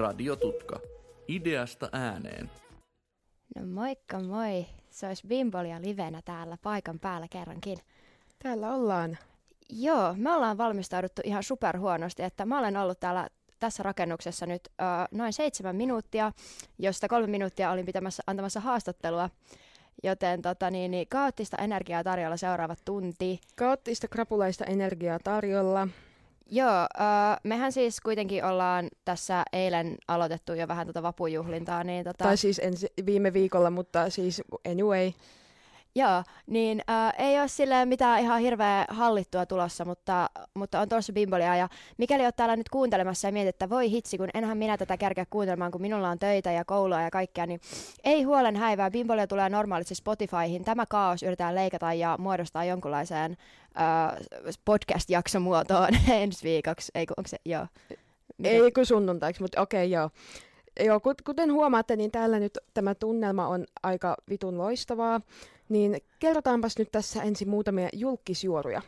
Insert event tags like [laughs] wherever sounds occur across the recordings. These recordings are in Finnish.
Radiotutka. Ideasta ääneen. No moikka moi. Se olisi Bimbolia livenä täällä paikan päällä kerrankin. Täällä ollaan. Joo, me ollaan valmistauduttu ihan superhuonosti, että mä olen ollut täällä tässä rakennuksessa nyt uh, noin seitsemän minuuttia, josta kolme minuuttia olin pitämässä, antamassa haastattelua. Joten tota, niin, niin, kaoottista energiaa tarjolla seuraavat tunti. Kaoottista krapulaista energiaa tarjolla. Joo, uh, mehän siis kuitenkin ollaan tässä eilen aloitettu jo vähän tota vapujuhlintaa. Niin tota... Tai siis ensi, viime viikolla, mutta siis anyway. Joo, niin äh, ei ole sille mitään ihan hirveä hallittua tulossa, mutta, mutta on tuossa bimbolia. Ja mikäli olet täällä nyt kuuntelemassa ja mietit, että voi hitsi, kun enhän minä tätä kärkeä kuuntelemaan, kun minulla on töitä ja koulua ja kaikkea, niin ei huolen häivää. Bimbolia tulee normaalisti Spotifyhin. Tämä kaos yritetään leikata ja muodostaa jonkunlaiseen äh, podcast-jaksomuotoon [laughs] ensi viikoksi. Ei, onko se, joo. Ei kun sunnuntaiksi, mutta okei okay, joo. Joo, kuten huomaatte, niin täällä nyt tämä tunnelma on aika vitun loistavaa. Niin kerrotaanpas nyt tässä ensin muutamia julkisjuoruja.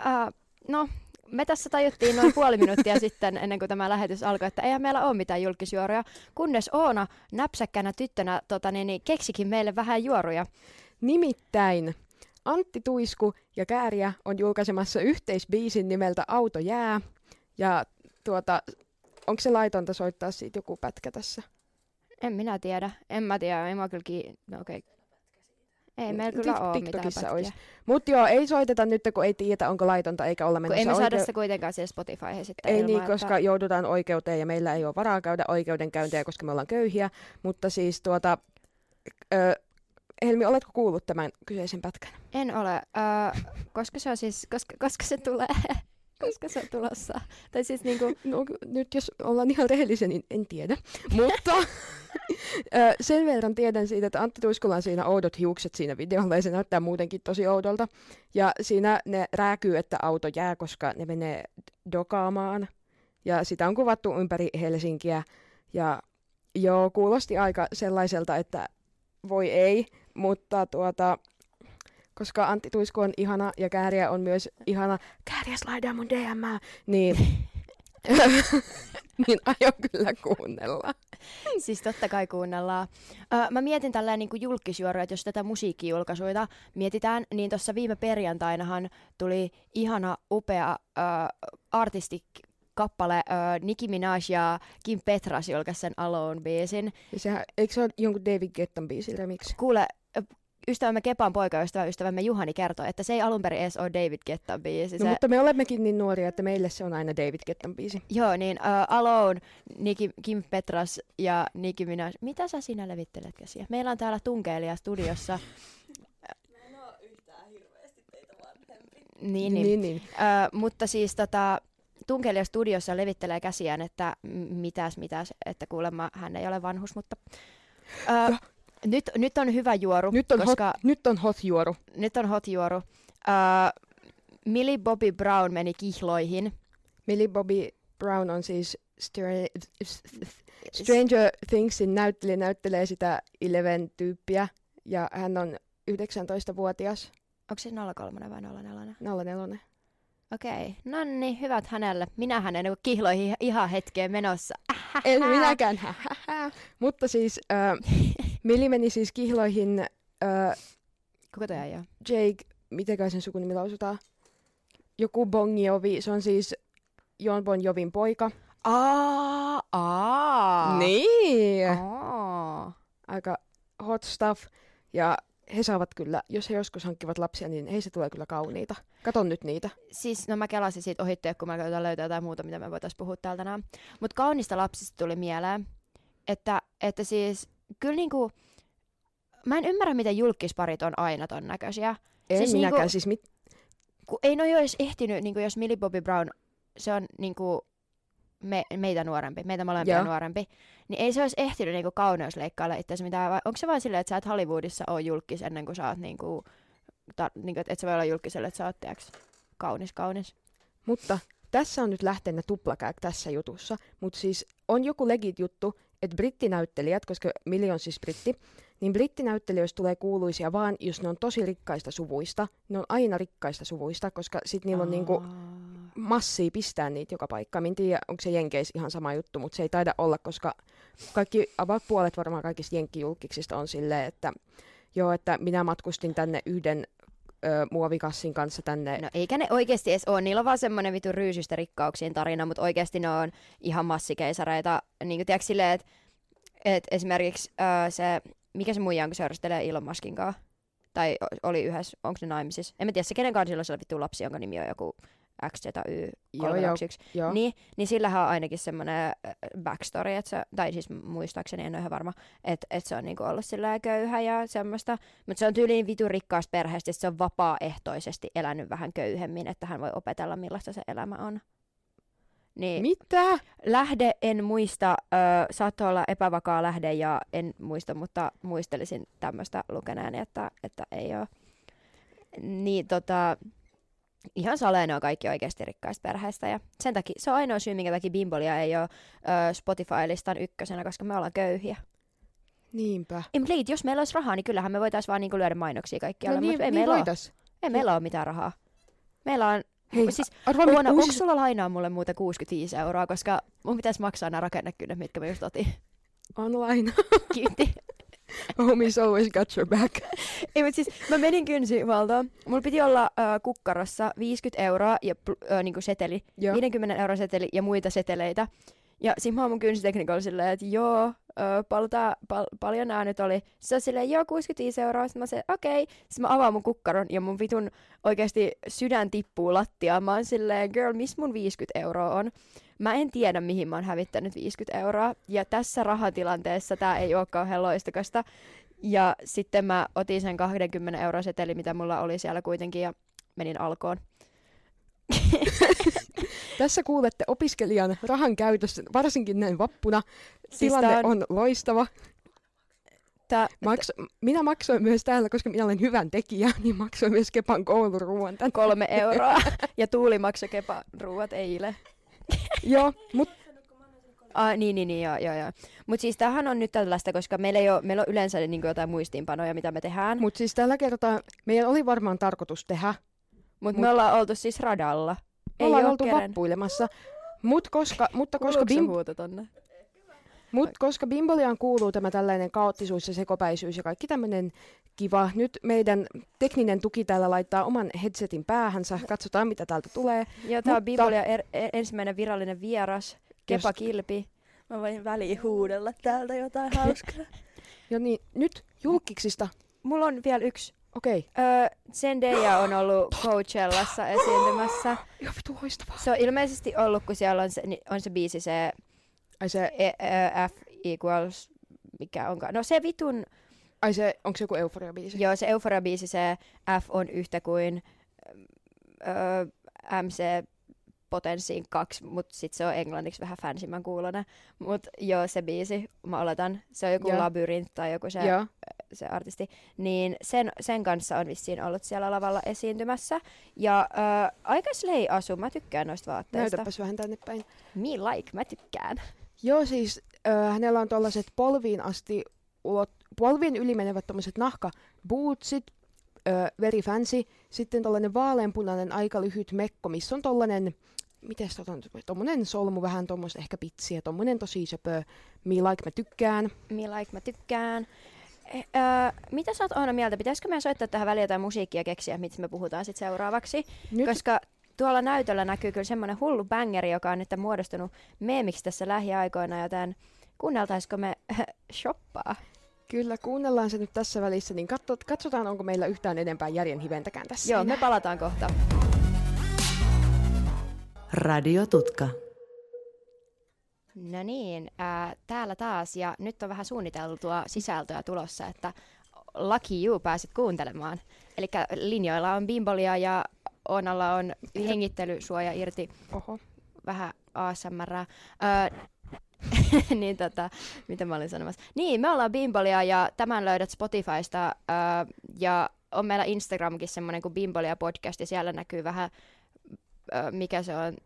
Uh, no, me tässä tajuttiin noin puoli minuuttia sitten, ennen kuin tämä lähetys alkoi, että eihän meillä ole mitään julkisjuoruja, kunnes Oona näpsäkkänä tyttönä tota, niin, niin, keksikin meille vähän juoruja. Nimittäin Antti Tuisku ja Kääriä on julkaisemassa yhteisbiisin nimeltä Auto jää. Ja tuota, onko se laitonta soittaa siitä joku pätkä tässä? En minä tiedä. En mä tiedä. Ei mä kyllä ki... No okei. Okay. Ei meillä kyllä ole TikTokissa olisi. Mutta joo, ei soiteta nyt, kun ei tiedä, onko laitonta eikä olla menossa Kun ei me saada oikeu- kuitenkaan siihen Spotifyhin sitten Ei ilman, niin, että... koska joudutaan oikeuteen ja meillä ei ole varaa käydä oikeudenkäyntejä, koska me ollaan köyhiä. Mutta siis tuota, ö, Helmi, oletko kuullut tämän kyseisen pätkän? En ole. Ö, koska se on siis, koska, koska se tulee? [laughs] koska se on tulossa? Tai siis niinku... [laughs] No nyt jos ollaan ihan rehellisiä, niin en tiedä. Mutta [laughs] sen verran tiedän siitä, että Antti Tuiskulla on siinä oudot hiukset siinä videolla ja se näyttää muutenkin tosi oudolta. Ja siinä ne rääkyy, että auto jää, koska ne menee dokaamaan. Ja sitä on kuvattu ympäri Helsinkiä. Ja joo, kuulosti aika sellaiselta, että voi ei, mutta tuota, koska Antti Tuisku on ihana ja Kääriä on myös ihana, Kääriä slaidaa mun DM, niin, [laughs] niin aion kyllä kuunnella. Siis totta kai kuunnellaan. Ö, mä mietin tällä niin julkisjuoroja, että jos tätä musiikkijulkaisuita mietitään, niin tuossa viime perjantainahan tuli ihana, upea ö, artisti kappale uh, Nicki Minaj ja Kim Petras julkaisi sen Alone-biisin. Ja sehän, eikö se ole jonkun David Gettan biisi remix? Kuule, ystävämme Kepan poikaystävä, ystävämme Juhani kertoi, että se ei alun perin edes ole David Gettan biisi. No, se... mutta me olemmekin niin nuoria, että meille se on aina David Gettan biisi. Joo, niin uh, Alone, Nicki, Kim Petras ja Nicki Minaj. Mitä sä sinä levittelet käsiä? Meillä on täällä tunkeilija studiossa. Mä en oo yhtään hirveästi teitä vanhempi. Niin, niin. niin, niin. Uh, mutta siis tota, Tunkelija studiossa levittelee käsiään, että mitäs, mitäs, että kuulemma hän ei ole vanhus, mutta... Uh, nyt, nyt on hyvä juoru. Nyt on, koska hot, nyt on hot juoru. Nyt on hot juoru. Uh, Millie Bobby Brown meni kihloihin. Millie Bobby Brown on siis Stra- Stranger Thingsin näyttelijä, näyttelee sitä Eleven-tyyppiä, ja hän on 19-vuotias. Onko se 03 vai 04? 04. Okei, no niin, hyvät hänelle. Minähän en ole kihloihin ihan hetkeen menossa. En minäkään. [laughs] Mutta siis äh, [laughs] Milli meni siis kihloihin. Äh, Kuka toi jo? Jake, mitenkä sen sukunimi lausutaan? Joku Bon Jovi, se on siis Jon Bon Jovin poika. Aa, aa. Niin. Aa. Aika hot stuff. Ja he saavat kyllä, jos he joskus hankkivat lapsia, niin heistä tulee kyllä kauniita. Katon nyt niitä. Siis, no mä kelasin siitä ohittua, kun mä koitan löytää jotain muuta, mitä me voitaisiin puhua täältä tänään. Mutta kaunista lapsista tuli mieleen, että, että siis kyllä niinku, mä en ymmärrä, miten julkisparit on aina ton näköisiä. En siis minäkään, niinku, siis mit... Kun ei no jo edes ehtinyt, niinku jos Millie Bobby Brown, se on niinku me, meitä nuorempi, meitä molempia Joo. nuorempi, niin ei se olisi ehtinyt niinku kauneusleikkailla itseäsi mitään, vai onko se vaan silleen, että sä et Hollywoodissa ole julkis ennen kuin sä oot niinku, ta, niinku että et sä voi olla julkiselle, että sä oot tiiäks, kaunis kaunis. Mutta tässä on nyt lähteenä tuplakääk tässä jutussa, mutta siis on joku legit juttu, että brittinäyttelijät, koska Milli on siis britti, niin brittinäyttelijöistä tulee kuuluisia vaan, jos ne on tosi rikkaista suvuista. Ne on aina rikkaista suvuista, koska sit niillä on niinku massia pistää niitä joka paikkaan. Mä en tiedä, onko se Jenkeis ihan sama juttu, mutta se ei taida olla, koska kaikki, about puolet varmaan kaikista jenkkijulkiksista on silleen, että joo, että minä matkustin tänne yhden ö, muovikassin kanssa tänne. No eikä ne oikeasti edes ole. Niillä on vaan semmoinen vitu ryysystä rikkauksien tarina, mutta oikeasti ne on ihan massikeisareita. Niin kuin tiedätkö silleen, että et esimerkiksi ö, se, mikä se muija on, kun seurustelee Elon Muskin kanssa? Tai oli yhdessä, onko ne naimisissa? En mä tiedä, se kenen kanssa sillä on vittu lapsi, jonka nimi on joku XZY Joo, joo, 321. joo. Niin, niin sillähän on ainakin semmoinen backstory, että se, tai siis muistaakseni en ole ihan varma, että, että se on niinku ollut sillä köyhä ja semmoista. Mutta se on tyyliin vitu rikkaasta perheestä, että se on vapaaehtoisesti elänyt vähän köyhemmin, että hän voi opetella millaista se elämä on. Niin Mitä? lähde en muista, ö, saattoi olla epävakaa lähde ja en muista, mutta muistelisin tämmöistä lukeneeni, että, että ei ole. Niin tota, ihan saleen on kaikki oikeasti rikkaista perheistä ja sen takia, se on ainoa syy, minkä takia Bimbolia ei ole ö, Spotify-listan ykkösenä, koska me ollaan köyhiä. Niinpä. Ei, mutta leit, jos meillä olisi rahaa, niin kyllähän me voitaisiin vaan niinku lyödä mainoksia kaikkialle, no niin, mutta ei, niin meillä ole, voitais. ei meillä ole mitään rahaa. Meillä on, Hei, siis arvaa, Oona, uusi- onko sulla lainaa mulle muuten 65 euroa, koska mun pitäisi maksaa nämä rakennekynnet, mitkä me just otin. Online. Kiitti. [laughs] Homie's always got your back. Ei, mutta siis mä menin kynsihuoltoon. Mulla piti olla äh, kukkarossa 50 euroa ja äh, niinku seteli, Joo. 50 euron seteli ja muita seteleitä. Ja siinä mä oon mun kynsitekniikalla silleen, että joo, ö, palta, pal, paljon nää nyt oli. Se on silleen, joo, 65 euroa. Sitten mä se, okei. Okay. Sitten mä avaan mun kukkaron ja mun vitun oikeasti sydän tippuu lattiaan. Mä oon silleen, girl, miss mun 50 euroa on? Mä en tiedä, mihin mä oon hävittänyt 50 euroa. Ja tässä rahatilanteessa tää ei ole kauhean loistokasta. Ja sitten mä otin sen 20 euroa seteli, mitä mulla oli siellä kuitenkin, ja menin alkoon. [laughs] Tässä kuulette opiskelijan rahan käytössä, varsinkin näin vappuna. Siis Tilanne on... on- loistava. Tää, Maks... Minä maksoin myös täällä, koska minä olen hyvän tekijä, [laughs] niin maksoin myös Kepan kouluruuan tänne. kolme euroa. [laughs] ja Tuuli maksoi kepa ruuat eilen. Joo, mutta Ah, niin, niin, niin, joo, joo, joo. Mutta siis tämähän on nyt tällaista, koska meillä, ei ole, meillä on yleensä niin jotain muistiinpanoja, mitä me tehdään. Mutta mut siis tällä kertaa meidän oli varmaan tarkoitus tehdä. mut mut- me ollaan oltu siis radalla. Me ollaan oltu keren. vappuilemassa. Mut koska, mutta koska, bim, tonne? Mut koska Bimboliaan kuuluu tämä tällainen kaoottisuus ja sekopäisyys ja kaikki tämmöinen kiva. Nyt meidän tekninen tuki täällä laittaa oman headsetin päähänsä. Katsotaan, mitä täältä tulee. Joo, tää on Mutta- Bimbolia er, er, ensimmäinen virallinen vieras. Kepa Just. Kilpi. Mä voin väliin huudella täältä jotain [laughs] hauskaa. Ja niin, nyt julkiksista. Mulla on vielä yksi. Okei. Öö, Zendaya on ollut Coachellassa esiintymässä. Joo, vitu. Se on ilmeisesti ollut, kun siellä on se, on se biisi, se Ai se, e, ö, F equals, mikä onkaan. No se vitun, ai se, onko se joku euforia-biisi? joo se Euphoria-biisi, se F on yhtä kuin ö, MC potenssiin kaksi, mutta sitten se on englanniksi vähän fansimmän kuulonen. Mutta joo, se biisi, mä oletan, se on joku Joo. Labyrinth tai joku se, Joo. se artisti, niin sen, sen kanssa on vissiin ollut siellä lavalla esiintymässä. Ja ö, aika slay asu, mä tykkään noista vaatteista. Näytäpäs vähän tänne päin. Me like, mä tykkään. Joo, siis äh, hänellä on tollaset polviin asti, ulot, polvien yli menevät tommoset nahkabootsit, äh, very fancy. Sitten tollanen vaaleanpunainen aika lyhyt mekko, missä on tollanen, miten tota on, tommonen solmu, vähän tommoista ehkä pitsiä, tommonen tosi söpö, me like mä tykkään. Me like, mä tykkään. Eh, öö, mitä sä oot Oona mieltä? Pitäisikö meidän soittaa tähän väliin jotain musiikkia ja keksiä, mistä me puhutaan sitten seuraavaksi? Nyt, Koska tuolla näytöllä näkyy kyllä semmoinen hullu bangeri, joka on nyt muodostunut meemiksi tässä lähiaikoina, joten kuunneltaisiko me [laughs] shoppaa? kyllä, kuunnellaan se nyt tässä välissä, niin katso, katsotaan, onko meillä yhtään enempää järjen hiventäkään tässä. Joo, me palataan kohta. Radiotutka. No niin, ää, täällä taas ja nyt on vähän suunniteltua sisältöä tulossa, että Lucky You pääsit kuuntelemaan. Eli linjoilla on Bimbolia ja Oonalla on hengittelysuoja irti Oho. vähän ASMR. Öö, [laughs] niin tota, mitä mä olin sanomassa? Niin, me ollaan Bimbolia ja tämän löydät Spotifysta öö, ja on meillä Instagramkin semmoinen kuin Bimbolia podcast ja siellä näkyy vähän, öö, mikä se on,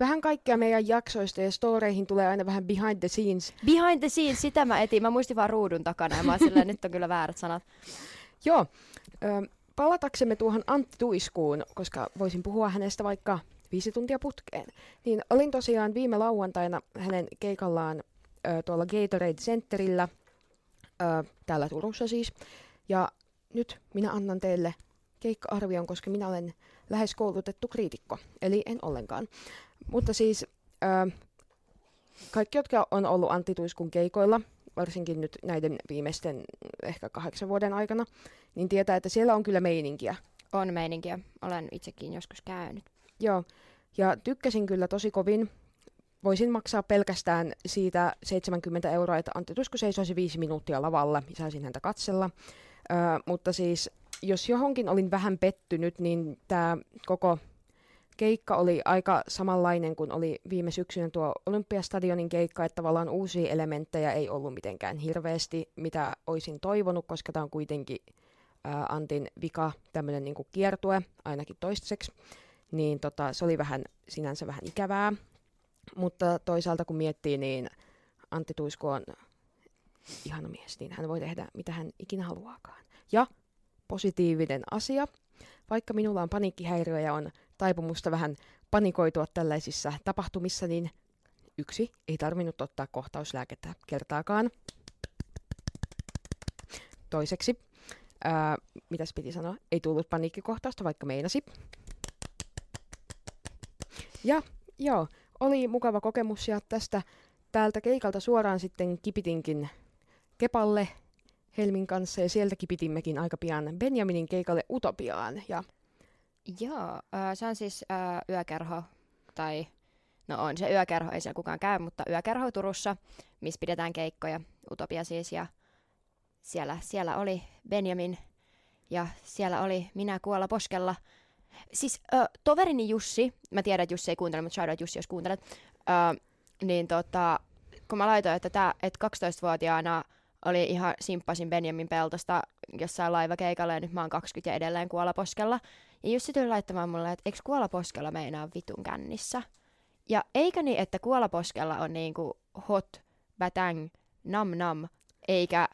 Vähän kaikkea meidän jaksoista ja storeihin tulee aina vähän behind the scenes. Behind the scenes, sitä mä etin. Mä muistin vaan ruudun takana ja mä oon silleen, [laughs] nyt on kyllä väärät sanat. Joo, ö, palataksemme tuohon Antti Tuiskuun, koska voisin puhua hänestä vaikka viisi tuntia putkeen. Niin olin tosiaan viime lauantaina hänen keikallaan ö, tuolla Gatorade Centerillä, ö, täällä Turussa siis. Ja nyt minä annan teille keikka-arvion, koska minä olen lähes koulutettu kriitikko, eli en ollenkaan. Mutta siis ö, kaikki, jotka on ollut Antti Tuiskun keikoilla, varsinkin nyt näiden viimeisten ehkä kahdeksan vuoden aikana, niin tietää, että siellä on kyllä meininkiä. On meininkiä. Olen itsekin joskus käynyt. Joo, ja tykkäsin kyllä tosi kovin. Voisin maksaa pelkästään siitä 70 euroa, että Antti Tuisku seisoisi viisi minuuttia lavalla ja saisin häntä katsella. Ö, mutta siis, jos johonkin olin vähän pettynyt, niin tämä koko keikka oli aika samanlainen kuin oli viime syksynä tuo Olympiastadionin keikka, että tavallaan uusia elementtejä ei ollut mitenkään hirveästi, mitä olisin toivonut, koska tämä on kuitenkin ää, Antin vika, tämmöinen niinku kiertue, ainakin toistaiseksi, niin tota, se oli vähän sinänsä vähän ikävää, mutta toisaalta kun miettii, niin Antti Tuisku on ihana mies, niin hän voi tehdä mitä hän ikinä haluaakaan. Ja positiivinen asia, vaikka minulla on paniikkihäiriö ja on taipumusta vähän panikoitua tällaisissa tapahtumissa, niin yksi, ei tarvinnut ottaa kohtauslääkettä kertaakaan. Toiseksi, ää, mitäs piti sanoa, ei tullut paniikkikohtausta, vaikka meinasi. Ja joo, oli mukava kokemus ja tästä täältä keikalta suoraan sitten kipitinkin Kepalle Helmin kanssa ja sieltä kipitimmekin aika pian Benjaminin keikalle Utopiaan. Ja Joo, se on siis äh, yökerho, tai no on se yökerho, ei siellä kukaan käy, mutta yökerho Turussa, missä pidetään keikkoja, Utopia siis, ja siellä, siellä oli Benjamin, ja siellä oli minä kuolla poskella. Siis äh, toverini Jussi, mä tiedän, että Jussi ei kuuntele, mutta shoutout Jussi, jos kuuntelet, äh, niin tota, kun mä laitoin, että, tää, että 12-vuotiaana oli ihan simppasin Benjamin Peltosta jossain laivakeikalla ja nyt mä oon 20 ja edelleen kuolaposkella. Ja Jussi tuli laittamaan mulle, että eikö kuolaposkella meinaa vitun kännissä? Ja eikö niin, että kuolaposkella on niinku hot, batang, nam nam, eikä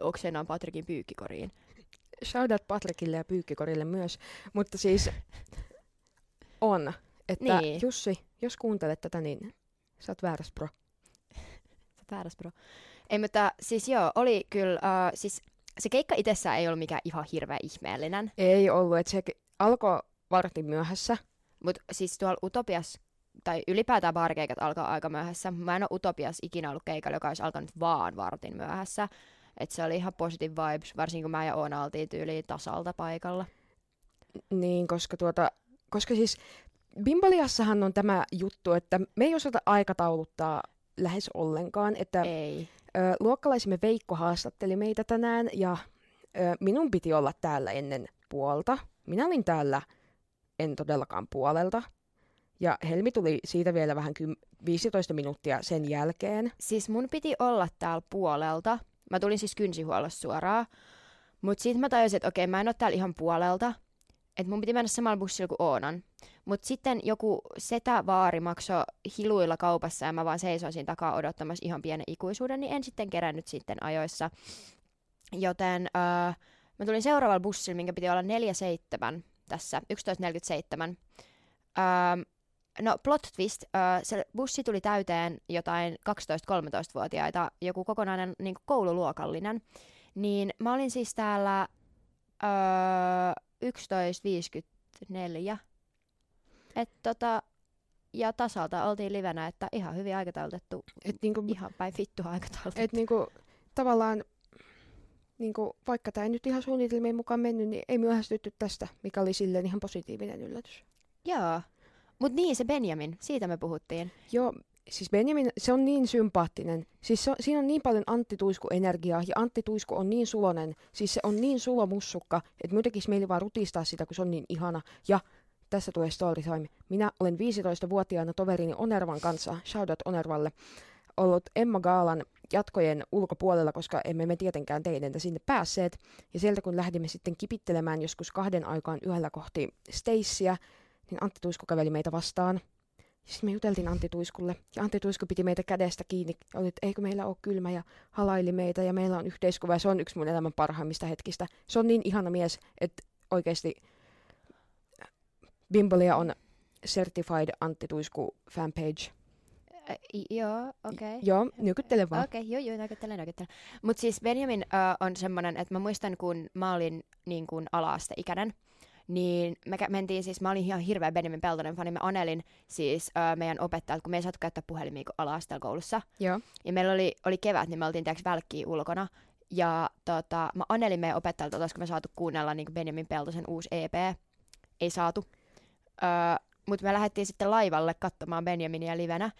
oksenaan Patrikin pyykkikoriin. shoutout Patrikille ja Pyykkikorille myös, mutta siis on, että Niin. Jussi, jos kuuntelet tätä, niin sä oot väärässä bro. Sä vääräs, bro. Ei, mutta siis joo, oli kyllä, uh, siis se keikka itsessään ei ollut mikään ihan hirveän ihmeellinen, Ei ollut, että se alkoi vartin myöhässä. mutta siis tuolla Utopias, tai ylipäätään baarikeikat alkaa aika myöhässä. Mä en ole Utopias ikinä ollut keikalla, joka olisi alkanut vaan vartin myöhässä. Et se oli ihan positive vibes, varsinkin kun mä ja Oona oltiin tyyliin tasalta paikalla. Niin, koska tuota, koska siis Bimbaliassahan on tämä juttu, että me ei osata aikatauluttaa lähes ollenkaan, että Ei. Luokkalaisimme Veikko haastatteli meitä tänään ja minun piti olla täällä ennen puolta. Minä olin täällä en todellakaan puolelta. Ja Helmi tuli siitä vielä vähän kym- 15 minuuttia sen jälkeen. Siis mun piti olla täällä puolelta. Mä tulin siis kynsihuollossa suoraan. Mut sit mä tajusin, että okei, mä en oo täällä ihan puolelta. Että mun piti mennä samalla bussilla kuin Oonan. Mut sitten joku setävaari maksoi hiluilla kaupassa ja mä vaan seisoin siinä takaa odottamassa ihan pienen ikuisuuden, niin en sitten kerännyt sitten ajoissa. Joten öö, mä tulin seuraavalla bussilla, minkä piti olla 4.7 tässä, 11.47. Öö, No plot twist, öö, se bussi tuli täyteen jotain 12-13-vuotiaita, joku kokonainen niin koululuokallinen. Niin mä olin siis täällä öö, 11.54. Et tota, ja tasalta oltiin livenä, että ihan hyvin aikataulutettu, Et niinku, ihan päin vittu aikataulutettu. et niinku, tavallaan, niinku, vaikka tämä ei nyt ihan suunnitelmien mukaan mennyt, niin ei myöhästytty tästä, mikä oli silleen ihan positiivinen yllätys. Joo. Mut niin, se Benjamin, siitä me puhuttiin. Joo, siis Benjamin, se on niin sympaattinen. Siis se on, siinä on niin paljon Antti Tuisku-energiaa ja Antti Tuisku on niin sulonen. Siis se on niin sulo mussukka, että tekisi mieli vaan rutistaa sitä, kun se on niin ihana. Ja tässä tulee story time. Minä olen 15-vuotiaana toverini Onervan kanssa, shoutout Onervalle, ollut Emma Gaalan jatkojen ulkopuolella, koska emme me tietenkään teidän sinne päässeet. Ja sieltä kun lähdimme sitten kipittelemään joskus kahden aikaan yhdellä kohti Stacyä, niin Antti Tuisku käveli meitä vastaan. Ja sitten me juteltiin Antti Tuiskulle, ja Antti Tuisku piti meitä kädestä kiinni. Ja oli, että eikö meillä ole kylmä, ja halaili meitä, ja meillä on yhteiskuva, ja se on yksi mun elämän parhaimmista hetkistä. Se on niin ihana mies, että oikeasti Bimbolia on Certified Antti Tuisku fanpage. Ä, i- joo, okei. Okay. Joo, nykyttele vaan. Okei, okay, joo, joo, näkyttelen, näkyttelen. Mutta siis Benjamin uh, on semmoinen, että mä muistan, kun mä olin niin kuin ala-asteikäinen, niin me kä- mentiin siis, mä olin ihan hirveä Benjamin Peltonen fani, mä anelin siis uh, meidän opettajalta, kun me ei saatu käyttää puhelimia kun ala koulussa. Joo. Ja meillä oli, oli kevät, niin me oltiin tiiäks välkkiä ulkona. Ja tota, mä anelin meidän opettajalta, että olisiko me saatu kuunnella niin Benjamin Peltosen uusi EP. Ei saatu. Öö, Mutta me lähdettiin sitten laivalle katsomaan Benjaminia livenä.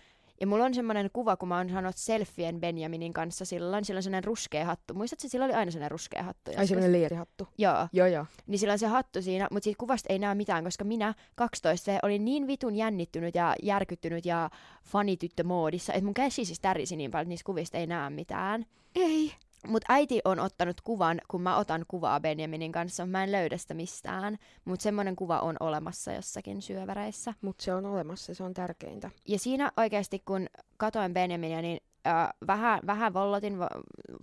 Ja mulla on semmoinen kuva, kun mä oon saanut selfien Benjaminin kanssa silloin. Sillä on sellainen ruskea hattu. Muistatko, sillä oli aina sellainen ruskea hattu? Ai semmoinen liirihattu. Joo. Joo, joo. Niin sillä on se hattu siinä, mutta siitä kuvasta ei näe mitään, koska minä 12 olin niin vitun jännittynyt ja järkyttynyt ja fanityttömoodissa, että mun käsi siis tärisi niin paljon, että niistä kuvista ei näe mitään. Ei. Mutta äiti on ottanut kuvan, kun mä otan kuvaa Benjaminin kanssa. Mä en löydä sitä mistään, mutta semmoinen kuva on olemassa jossakin syöväreissä. Mutta se on olemassa, se on tärkeintä. Ja siinä oikeasti, kun katoin Benjaminia, niin äh, vähän, vähän vollotin, vo,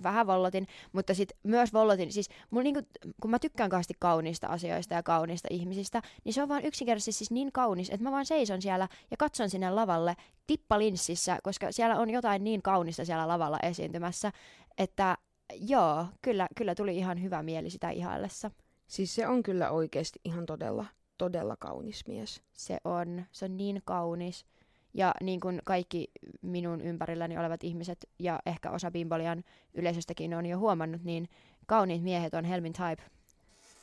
vähän vollotin, mutta sitten myös vollotin. Siis mulla niinku, kun mä tykkään kauheasti kauniista asioista ja kauniista ihmisistä, niin se on vaan yksinkertaisesti siis niin kaunis, että mä vaan seison siellä ja katson sinne lavalle tippalinssissä, koska siellä on jotain niin kaunista siellä lavalla esiintymässä, että joo, kyllä, kyllä tuli ihan hyvä mieli sitä ihaillessa. Siis se on kyllä oikeasti ihan todella, todella kaunis mies. Se on, se on niin kaunis. Ja niin kuin kaikki minun ympärilläni olevat ihmiset ja ehkä osa Bimbolian yleisöstäkin on jo huomannut, niin kauniit miehet on Helmin type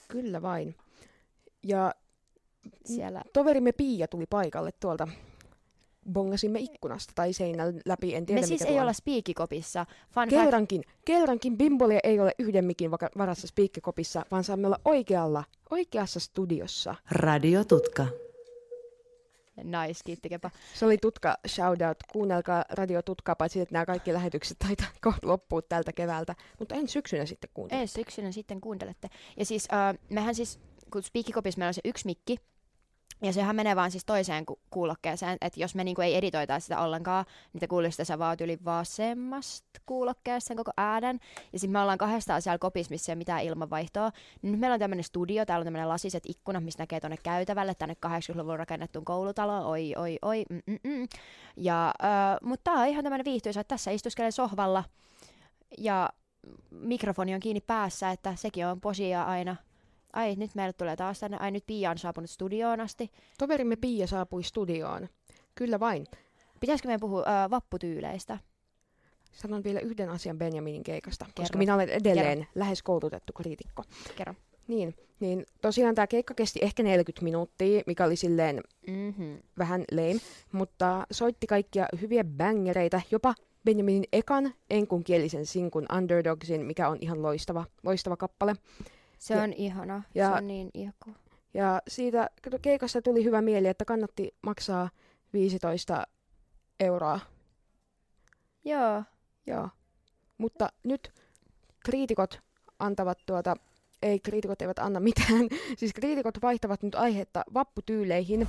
Kyllä vain. Ja siellä. toverimme Pia tuli paikalle tuolta. Bongasimme ikkunasta tai seinän läpi, en tiedä Me siis mikä ei olla spiikikopissa. Fun fact, Kerrankin, kerrankin Bimbolia ei ole yhden mikin varassa spiikkikopissa, vaan saamme olla oikealla, oikeassa studiossa. Radiotutka. nice, kiitti Kepa. Se oli Tutka shoutout. Kuunnelkaa Radio Tutkaa, paitsi että nämä kaikki lähetykset [laughs] taitaa kohta loppua tältä keväältä. Mutta en syksynä sitten kuuntele. Ensi syksynä sitten kuuntelette. Ja siis äh, mehän siis, kun spiikikopissa meillä on se yksi mikki, ja sehän menee vaan siis toiseen ku- kuulokkeeseen, että jos me niinku ei editoita sitä ollenkaan, niin te kuulisitte sä vaan yli vasemmasta kuulokkeesta sen koko äänen. Ja sitten me ollaan kahdestaan siellä kopissa, missä ei ole mitään ilmanvaihtoa. Nyt meillä on tämmöinen studio, täällä on tämmöinen lasiset ikkunat, mistä näkee tuonne käytävälle, tänne 80-luvun rakennettuun koulutaloon, oi, oi, oi, mm, mm, mm. Ja, äh, mutta tää on ihan tämmöinen viihtyisä, että tässä istuskelee sohvalla ja mikrofoni on kiinni päässä, että sekin on posia aina. Ai, nyt meille tulee taas tänne. Ai, nyt Pia on saapunut studioon asti. Toverimme Pia saapui studioon. Kyllä vain. Pitäisikö meidän puhua äh, vapputyyleistä? Sanon vielä yhden asian Benjaminin keikasta, koska Kerro. minä olen edelleen lähes koulutettu kriitikko. Kerro. Niin, niin tosiaan tämä keikka kesti ehkä 40 minuuttia, mikä oli silleen Mm-hmm. vähän lame, mutta soitti kaikkia hyviä bangereita, jopa Benjaminin ekan enkunkielisen sinkun Underdogsin, mikä on ihan loistava, loistava kappale. Se Ja- on ihana. ja- se on niin ihku. Ja siitä keikasta tuli hyvä mieli, että kannatti maksaa 15 euroa. Joo. Joo. Mutta nyt kriitikot antavat tuota, ei kriitikot eivät anna mitään, [laughs] siis kriitikot vaihtavat nyt aihetta vapputyyleihin.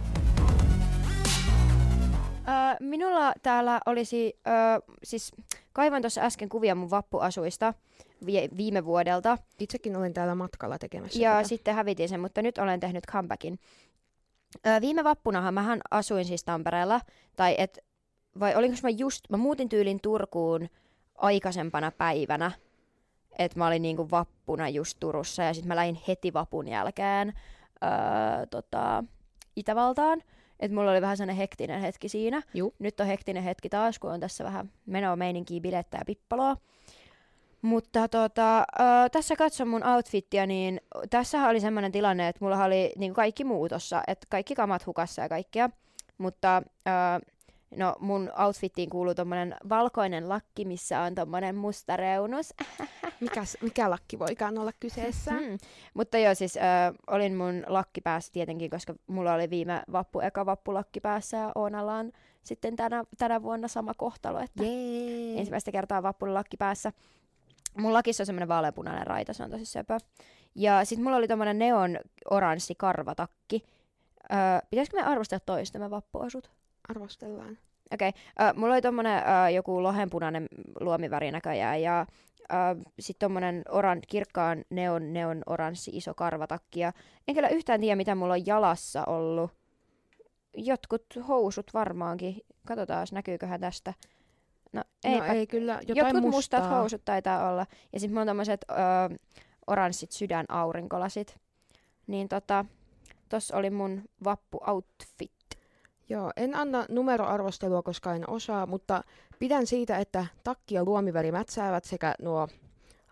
Äh, minulla täällä olisi, äh, siis kaivan tuossa äsken kuvia mun vappuasuista vie- viime vuodelta. Itsekin olen täällä matkalla tekemässä Ja tätä. sitten hävitin sen, mutta nyt olen tehnyt comebackin. Ö, viime vappunahan mähän asuin siis Tampereella, tai et, vai olinko mä just, mä muutin tyylin Turkuun aikaisempana päivänä, että mä olin niinku vappuna just Turussa, ja sitten mä lähdin heti vapun jälkeen öö, tota, Itävaltaan. Että mulla oli vähän sellainen hektinen hetki siinä. Juu. Nyt on hektinen hetki taas, kun on tässä vähän menoa meininkiä, bilettä ja pippaloa. Mutta tota, ö, tässä katson mun outfittia, niin tässä oli semmoinen tilanne, että mulla oli niin kaikki muu tossa, että kaikki kamat hukassa ja kaikkea. Mutta ö, no mun outfittiin kuuluu tommonen valkoinen lakki, missä on tommonen musta reunus. [laughs] Mikä, mikä lakki voikaan olla kyseessä? Mm. Mutta joo, siis ö, olin mun lakki päässä tietenkin, koska mulla oli viime vappu, eka vappulakki päässä ja Oonalla on sitten tänä, tänä vuonna sama kohtalo, että Jee. ensimmäistä kertaa vappun lakki päässä. Mun lakissa on semmoinen vaaleanpunainen raita, se on tosi söpö. Ja sitten mulla oli tommonen neon oranssi karvatakki. Öö, pitäisikö me arvostella toistamme vappuasut? Arvostellaan. Okei, okay. öö, mulla oli tommonen öö, joku lohenpunainen luomiväri näköjään ja öö, sitten tommonen oran, kirkkaan neon, neon oranssi iso karvatakki. Ja en kyllä yhtään tiedä, mitä mulla on jalassa ollut. jotkut housut varmaankin. Katsotaan, näkyyköhän tästä. No, eipä. no ei kyllä, jotain jotkut mustaa. mustat housut taitaa olla. Ja sitten mulla on tommoset öö, oranssit sydän aurinkolasit. Niin tota, tossa oli mun vappu-outfit. Joo, en anna numeroarvostelua, koska en osaa, mutta pidän siitä, että takki ja luomiväri mätsäävät sekä nuo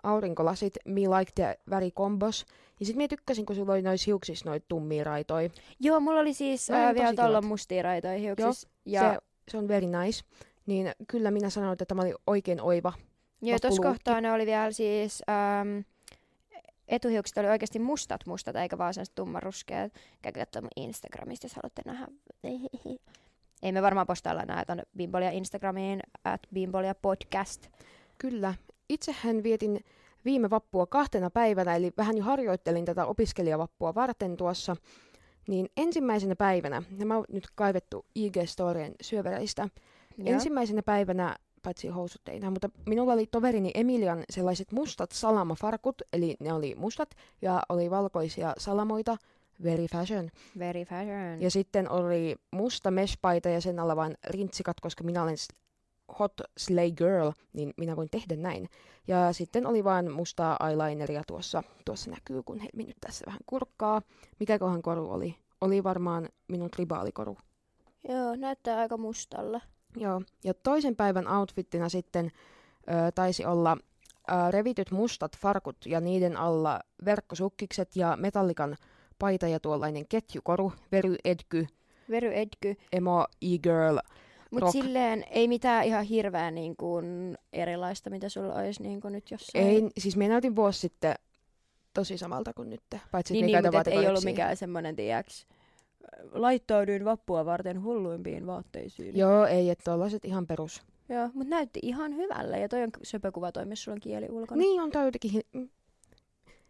aurinkolasit, me like the värikombos. Ja sit mä tykkäsin, kun sulla oli noissa hiuksissa noita tummia raitoja. Joo, mulla oli siis öö, vielä tuolla mustia raitoja hiuksissa. Ja Se, se on very nice. Niin kyllä minä sanoin, että tämä oli oikein oiva. Joo, tuossa kohtaa ne oli vielä siis... Ähm, etuhiukset oli oikeasti mustat mustat, eikä vaan sellaiset tummaruskeat. Käykää katsomaan mun Instagramista, jos haluatte nähdä. [laughs] Ei me varmaan postailla näitä tonne Bimbolia Instagramiin, at Bimbolia podcast. Kyllä. Itsehän vietin viime vappua kahtena päivänä, eli vähän jo harjoittelin tätä opiskelijavappua varten tuossa. Niin ensimmäisenä päivänä, nämä on nyt kaivettu IG-storien syövereistä, Joo. Ensimmäisenä päivänä, paitsi housut ei näy, mutta minulla oli toverini Emilian sellaiset mustat salamafarkut, eli ne oli mustat ja oli valkoisia salamoita, very fashion. Very fashion. Ja sitten oli musta meshpaita ja sen alla vain rintsikat, koska minä olen hot slay girl, niin minä voin tehdä näin. Ja sitten oli vain mustaa eyelineria tuossa, tuossa näkyy, kun Helmi nyt tässä vähän kurkkaa. Mikäköhän koru oli? Oli varmaan minun tribaalikoru. Joo, näyttää aika mustalle. Joo, ja toisen päivän outfittina sitten ö, taisi olla ö, revityt mustat farkut ja niiden alla verkkosukkikset ja metallikan paita ja tuollainen ketjukoru, very edgy, Very edgy. emo, e-girl. Mutta silleen ei mitään ihan hirveän niin kuin erilaista, mitä sulla olisi niin kuin nyt jossain. Ei, siis minä näytin vuosi sitten tosi samalta kuin nyt, paitsi niin, niin, mutta ei ollut mikään semmoinen, tiiäks, laittauduin vappua varten hulluimpiin vaatteisiin. Joo, ei, että tollaset ihan perus. Joo, mutta näytti ihan hyvälle ja toi on söpökuva toi, missä sulla on kieli ulkona. Niin on tää jotenkin... mm.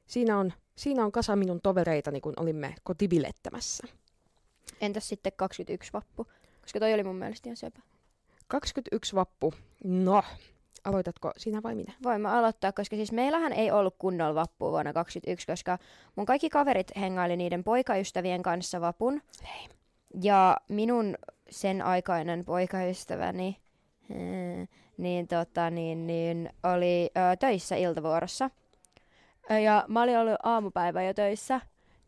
Siinä on, siinä on kasa minun tovereitani, kun olimme kotibilettämässä. Entäs sitten 21 vappu? Koska toi oli mun mielestä ihan söpö. 21 vappu. No, aloitatko sinä vai minä? Voin mä aloittaa, koska siis meillähän ei ollut kunnolla vappua vuonna 2021, koska mun kaikki kaverit hengaili niiden poikaystävien kanssa vapun. Ja minun sen aikainen poikaystäväni, niin, tota, niin, niin oli ö, töissä iltavuorossa. Ja mä olin ollut aamupäivä jo töissä.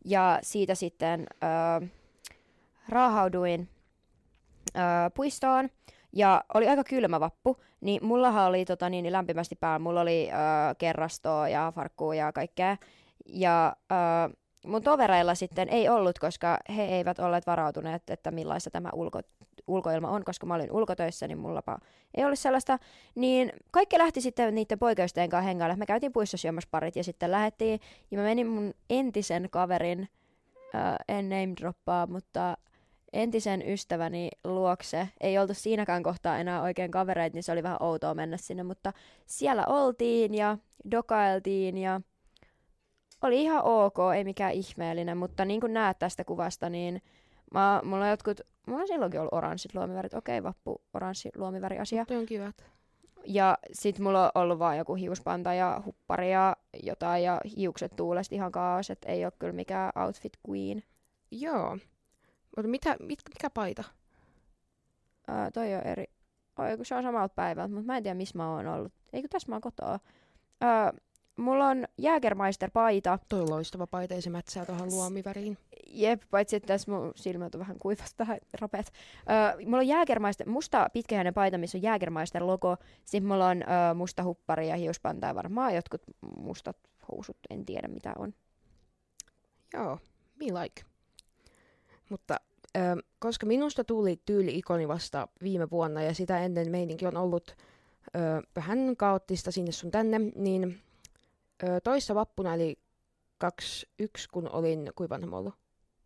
Ja siitä sitten ö, raahauduin ö, puistoon. Ja oli aika kylmä vappu, niin mullahan oli tota, niin, niin lämpimästi päällä. Mulla oli ö, kerrastoa ja farkkuu ja kaikkea. Ja ö, mun tovereilla sitten ei ollut, koska he eivät olleet varautuneet, että millaista tämä ulko, ulkoilma on, koska mä olin ulkotöissä, niin mullapa ei ollut sellaista. Niin kaikki lähti sitten niiden poikaystäjien kanssa hengaille. Me käytiin puissa syömässä parit ja sitten lähdettiin. Ja mä menin mun entisen kaverin, äh, en name droppaa, mutta entisen ystäväni luokse. Ei oltu siinäkään kohtaa enää oikein kavereita, niin se oli vähän outoa mennä sinne, mutta siellä oltiin ja dokailtiin ja oli ihan ok, ei mikään ihmeellinen, mutta niin kuin näet tästä kuvasta, niin mä, mulla on jotkut, mulla on silloinkin ollut oranssit luomivärit, okei, vappu, oranssi luomiväri asia. Toi on kivat. Ja sit mulla on ollut vaan joku hiuspanta ja huppari ja jotain ja hiukset tuulesta ihan kaos, et ei ole kyllä mikään outfit queen. Joo. Mutta mitä, mit, mikä paita? Ää, toi on eri, Oi, kun se on samalta päivältä, mutta mä en tiedä missä mä oon ollut. Eikö tässä mä oon kotoa? Ää, mulla on Jägermeister-paita. Toi on loistava paita ja se mätsää tuohon luomiväriin. Jep, paitsi että tässä mun silmät on vähän kuivasta vähän rapeat. Öö, mulla on Jägermeister, musta pitkähäinen paita, missä on Jägermeister-logo. Sitten mulla on öö, musta huppari ja hiuspanta ja varmaan jotkut mustat housut, en tiedä mitä on. Joo, me like. Mutta ö, koska minusta tuli tyyli-ikoni vasta viime vuonna ja sitä ennen meininki on ollut ö, vähän kaoottista sinne sun tänne, niin ö, toissa vappuna eli 21, kun olin, kuinka vanha mä ollut?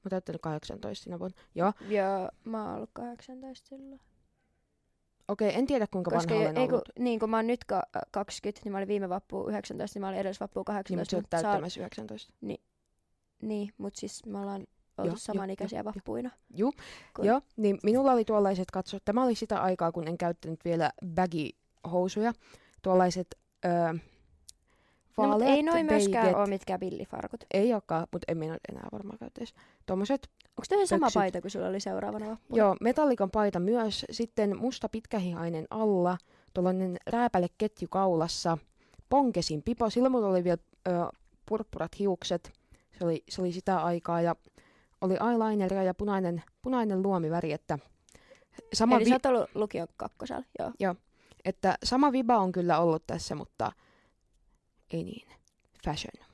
Mä täyttänyt 18 sinä vuonna. Joo, Ja mä oon ollut 18 silloin. okei, en tiedä kuinka Koska vanha olen ei, kun, ollut. niin kun mä oon nyt ka- 20, niin mä olin viime vappu 19, niin mä olin edes vappu Niin, 18. mutta sä oot täyttämässä 19. Niin, mutta siis me ollaan oltu joo, samanikäisiä joo, joo. vappuina. Juu, Kun- joo, niin minulla oli tuollaiset, katso, tämä oli sitä aikaa, kun en käyttänyt vielä baggy-housuja. Tuollaiset ö, No, mutta ei noin myöskään ole mitkään billifarkut. Ei olekaan, mutta en minä enää varmaan käyttäisi. Tuommoiset, Onko tämä sama paita kuin sulla oli seuraavana vappuna? joo, metallikan paita myös, sitten musta pitkähihainen alla, tuollainen rääpäle ketju kaulassa, ponkesin pipo, silloin mulla oli vielä ö, purppurat hiukset, se oli, se oli sitä aikaa, ja oli eyelineria ja punainen, punainen luomiväri, että sama, Eli vi- sä oot ollut lukion kakkosella, joo. että sama viba on kyllä ollut tässä, mutta ei niin. Fashion.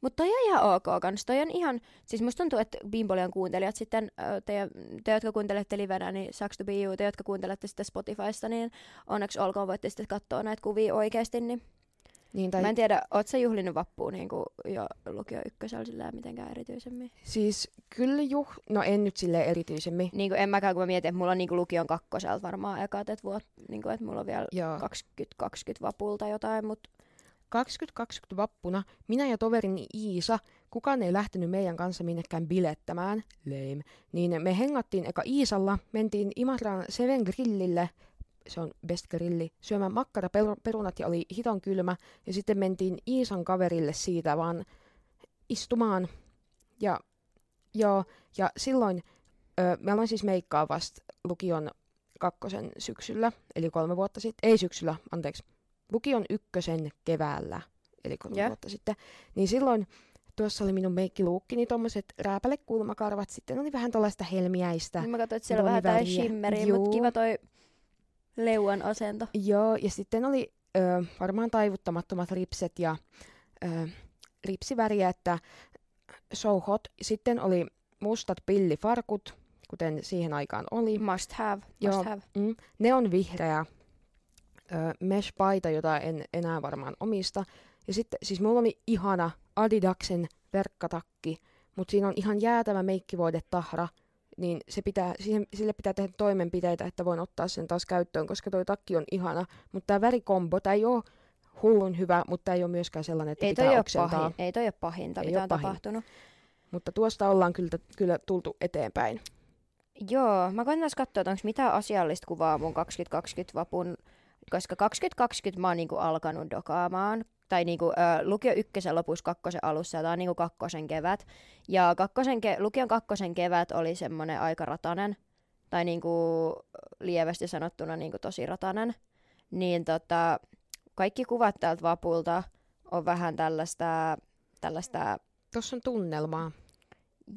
Mutta toi on ihan ok kans. Toi on ihan, siis musta tuntuu, että Bimbolian kuuntelijat sitten, te, te jotka kuuntelette livenä, niin Sucks to be you, te jotka kuuntelette sitten Spotifysta, niin onneksi olkoon voitte sitten katsoa näitä kuvia oikeasti. Niin Niin, tai Mä en tiedä, oot sä juhlinut vappua niin kuin jo lukio ykkösellä sillä mitenkään erityisemmin? siis kyllä juh... No en nyt silleen erityisemmin. Niin kuin en mäkään, kun mä mietin, että mulla on niin kuin lukion kakkoselta varmaan ekat, että, vuot, niin kuin, että mulla on vielä Joo. 20-20 vapulta jotain, mutta 2020 vappuna minä ja toverini Iisa, kukaan ei lähtenyt meidän kanssa minnekään bilettämään, lame, niin me hengattiin eka Iisalla, mentiin Imatran Seven Grillille, se on best grilli, syömään makkaraperunat ja oli hiton kylmä, ja sitten mentiin Iisan kaverille siitä vaan istumaan. Ja, joo, ja silloin ö, me aloin siis meikkaa vasta lukion kakkosen syksyllä, eli kolme vuotta sitten, ei syksyllä, anteeksi, lukion ykkösen keväällä, eli kolme Joo. vuotta sitten, niin silloin tuossa oli minun meikkiluukkini, tuommoiset rääpälekulmakarvat, sitten oli vähän tällaista helmiäistä. mä katsoin, että siellä on vähän jotain shimmeriä, Juu. mutta kiva toi leuan asento. Joo, ja sitten oli ö, varmaan taivuttamattomat ripset ja ö, ripsiväriä, että so hot. Sitten oli mustat pillifarkut, kuten siihen aikaan oli. Must have, must Joo. have. Mm. Neon vihreä ö, mesh-paita, jota en enää varmaan omista. Ja sitten, siis mulla oli ihana Adidaksen verkkatakki, mutta siinä on ihan jäätävä meikkivoidetahra, niin se pitää, siihen, sille pitää tehdä toimenpiteitä, että voin ottaa sen taas käyttöön, koska toi takki on ihana. Mutta tämä värikombo, tämä ei ole hullun hyvä, mutta tämä ei ole myöskään sellainen, että Ei toi, pitää ole oksentaa. pahin, ei toi ole pahinta, Ei mitä on pahin. tapahtunut. Mutta tuosta ollaan kyllä, kyllä tultu eteenpäin. Joo, mä koitan taas katsoa, että onko mitään asiallista kuvaa mun 2020 vapun, koska 2020 mä oon niinku alkanut dokaamaan, tai niinku, ö, lukio ykkösen lopussa kakkosen alussa, ja tää on niinku kakkosen kevät. Ja kakkosen ke- lukion kakkosen kevät oli semmonen aika ratanen, tai niinku lievästi sanottuna niinku tosi ratanen. Niin tota, kaikki kuvat täältä vapulta on vähän tällaista, tällaista, Tuossa on tunnelmaa.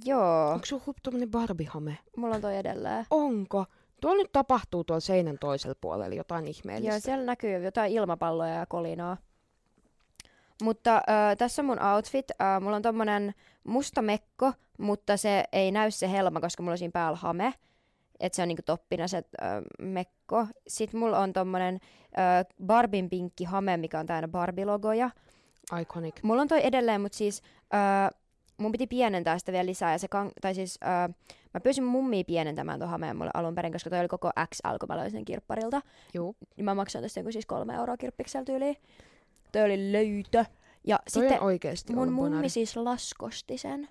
joo, Onko sulla tuommoinen Barbie-hame? mulla on toi edelleen. Onko? Tuolla nyt tapahtuu tuolla seinän toisella puolella jotain ihmeellistä. Joo, siellä näkyy jotain ilmapalloja ja kolinaa. Mutta äh, tässä on mun outfit. Äh, mulla on tommonen musta mekko, mutta se ei näy se helma, koska mulla on siinä päällä hame. Että se on niinku toppina se äh, mekko. Sitten mulla on tommonen äh, Barbin pinkki hame, mikä on täynnä Barbie-logoja. Iconic. Mulla on toi edelleen, mutta siis äh, mun piti pienentää sitä vielä lisää. Ja se kan- tai siis äh, mä pyysin mummia pienentämään tuon hameen mulle alun perin, koska toi oli koko XL, kun mä löin sen kirpparilta. Juu. Niin mä maksoin tästä joku siis kolme euroa kirppiksellä tyyliin. Toi oli löytö. Ja Toi sitten on oikeesti mun mummi bonari. siis laskosti sen.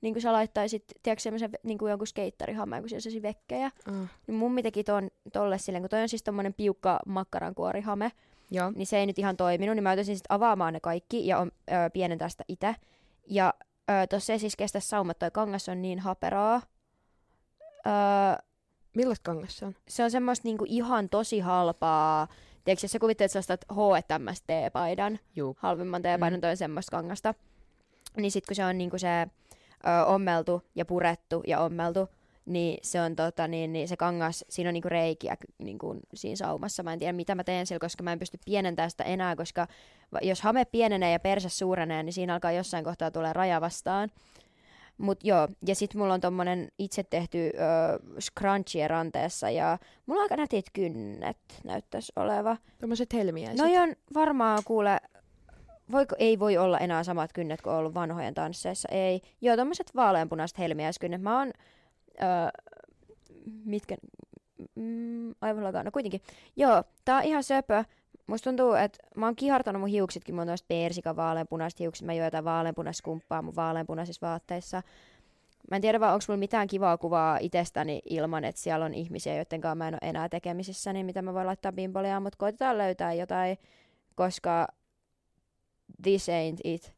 Niin kuin sä laittaisit, tiedätkö semmoisen niin kuin jonkun skeittarihameen, kun siellä olisi vekkejä. Ah, Niin mummi teki ton, tolle silleen, kun toi on siis tommonen piukka makkarankuorihame, joo. niin se ei nyt ihan toiminut, niin mä joutuisin sitten avaamaan ne kaikki ja on, ö, pienentää sitä itse. Ja ö, tossa ei siis kestä saumat, toi kangas on niin haperaa. Ö, Millaista kangas se on? se on semmoista niinku ihan tosi halpaa. Tiedätkö, jos sä kuvittelet sä ostat H&M T-paidan, Juu. halvimman T-paidan, Mm. toi on semmoista kangasta. Niin sit kun se on niinku se ö, ommeltu ja purettu ja ommeltu, niin se on tota, niin, niin se kangas, siinä on niinku reikiä niinku siinä saumassa. Mä en tiedä mitä mä teen sillä, koska mä en pysty pienentämään sitä enää, koska jos hame pienenee ja perse suurenee, niin siinä alkaa jossain kohtaa tulee raja vastaan. Mut joo, ja sit mulla on tommonen itse tehty ö, scrunchie ranteessa ja mulla on aika nätit kynnet näyttäisi oleva. Tommoset helmiäiset. Noi on varmaan kuule, voiko, ei voi olla enää samat kynnet kuin on ollut vanhojen tansseissa, ei. Joo, tommoset vaaleanpunaiset helmiäiskynnet. Mä oon, öö, mitkä, mm, aivan lakaa, no kuitenkin. Joo, tää on ihan söpö. Musta tuntuu, että mä oon kihartanut mun hiuksitkin, mun on tosta persikan vaaleanpunaiset hiukset. Mä join jotain vaaleanpunaista kumppaa mun vaaleanpunaisissa vaatteissa. Mä en tiedä vaan, onko mulla mitään kivaa kuvaa itsestäni ilman, että siellä on ihmisiä, joiden kanssa mä en ole enää tekemisissä, niin mitä mä voin laittaa bimboleaan, mutta koitetaan löytää jotain, koska this ain't it.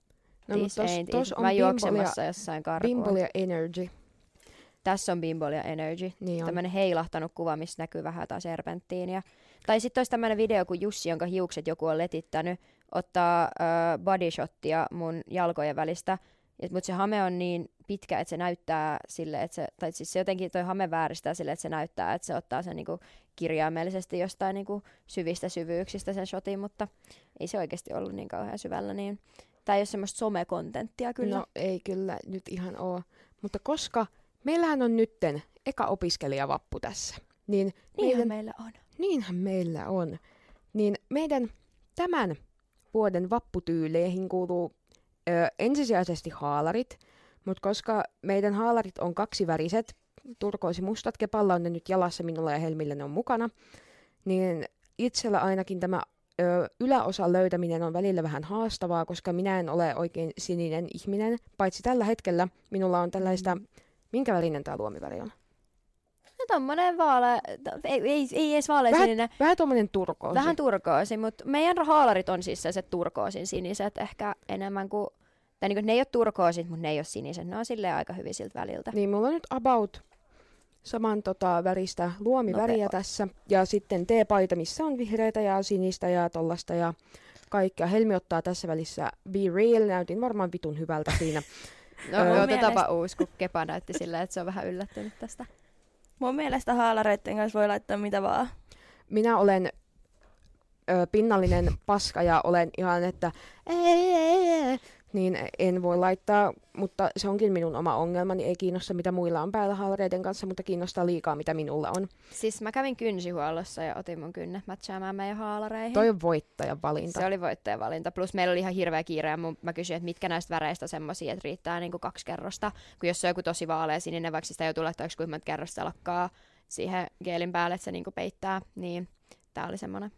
No, this tos, ain't tos it. Mä bimbolia, juoksemassa jossain karkuun. bimbolia energy. Tässä on bimbolia energy. Niin on. Tämmönen heilahtanut kuva, missä näkyy vähän jotain serpenttiiniä. Tai sitten olisi tämmöinen video, kun Jussi, jonka hiukset joku on letittänyt, ottaa äh, bodyshottia mun jalkojen välistä. Mutta se hame on niin pitkä, että se näyttää sille, että se, tai siis se jotenkin toi hame vääristää sille, että se näyttää, että se ottaa sen niinku kirjaimellisesti jostain niinku syvistä syvyyksistä sen shotin, mutta ei se oikeasti ollut niin kauhean syvällä. Niin. Tämä ei ole semmoista somekontenttia kyllä. No ei kyllä nyt ihan oo. Mutta koska meillähän on nytten eka opiskelijavappu tässä, niin Niinhän meidän, meillä on. Niinhän meillä on, niin meidän tämän vuoden vapputyyleihin kuuluu ö, ensisijaisesti haalarit, mutta koska meidän haalarit on kaksiväriset, turkoosimustat, kepalla on ne nyt jalassa, minulla ja Helmillä ne on mukana, niin itsellä ainakin tämä ö, yläosan löytäminen on välillä vähän haastavaa, koska minä en ole oikein sininen ihminen, paitsi tällä hetkellä minulla on tällaista, minkä värinen tämä luomiväri on? No tommonen vaale, ei, ei, ei edes vaaleasininen, Vähän tuommoinen turkoosi. vähän turkoosi, mutta meidän haalarit on siis sellaiset turkoosin siniset ehkä enemmän kuin, tai niin kuin, ne ei ole turkoosit, mutta ne ei ole siniset, ne on silleen aika hyvin siltä väliltä. Niin, mulla on nyt about saman tota, väristä luomiväriä No, tässä. Ja sitten T-paita, missä on vihreitä ja sinistä ja tollasta ja kaikkea. Helmi ottaa tässä välissä Be Real. Näytin varmaan vitun hyvältä siinä. [laughs] No, Öö, otetaanpa uusi, [laughs] kun Kepa näytti sillä, että se on vähän yllättynyt tästä. Mun mielestä haalareiden kanssa voi laittaa mitä vaan. Minä olen ö, pinnallinen paska ja olen ihan, että niin en voi laittaa, mutta se onkin minun oma ongelmani. Ei kiinnosta, mitä muilla on päällä haalareiden kanssa, mutta kiinnostaa liikaa, mitä minulla on. Siis mä kävin kynsihuollossa ja otin mun kynnet mätsäämään meidän haalareihin. Toi on voittajan valinta. Se oli voittajavalinta. Plus meillä oli ihan hirveä kiire ja mun, mä kysyin, että mitkä näistä väreistä on semmosia, että riittää niinku kaksi kerrosta. Kun jos se on joku tosi vaalea sininen, vaikka sitä joutuu laittaa yksi kuinka kerrosta lakkaa siihen geelin päälle, että se niinku peittää, niin tää oli semmonen.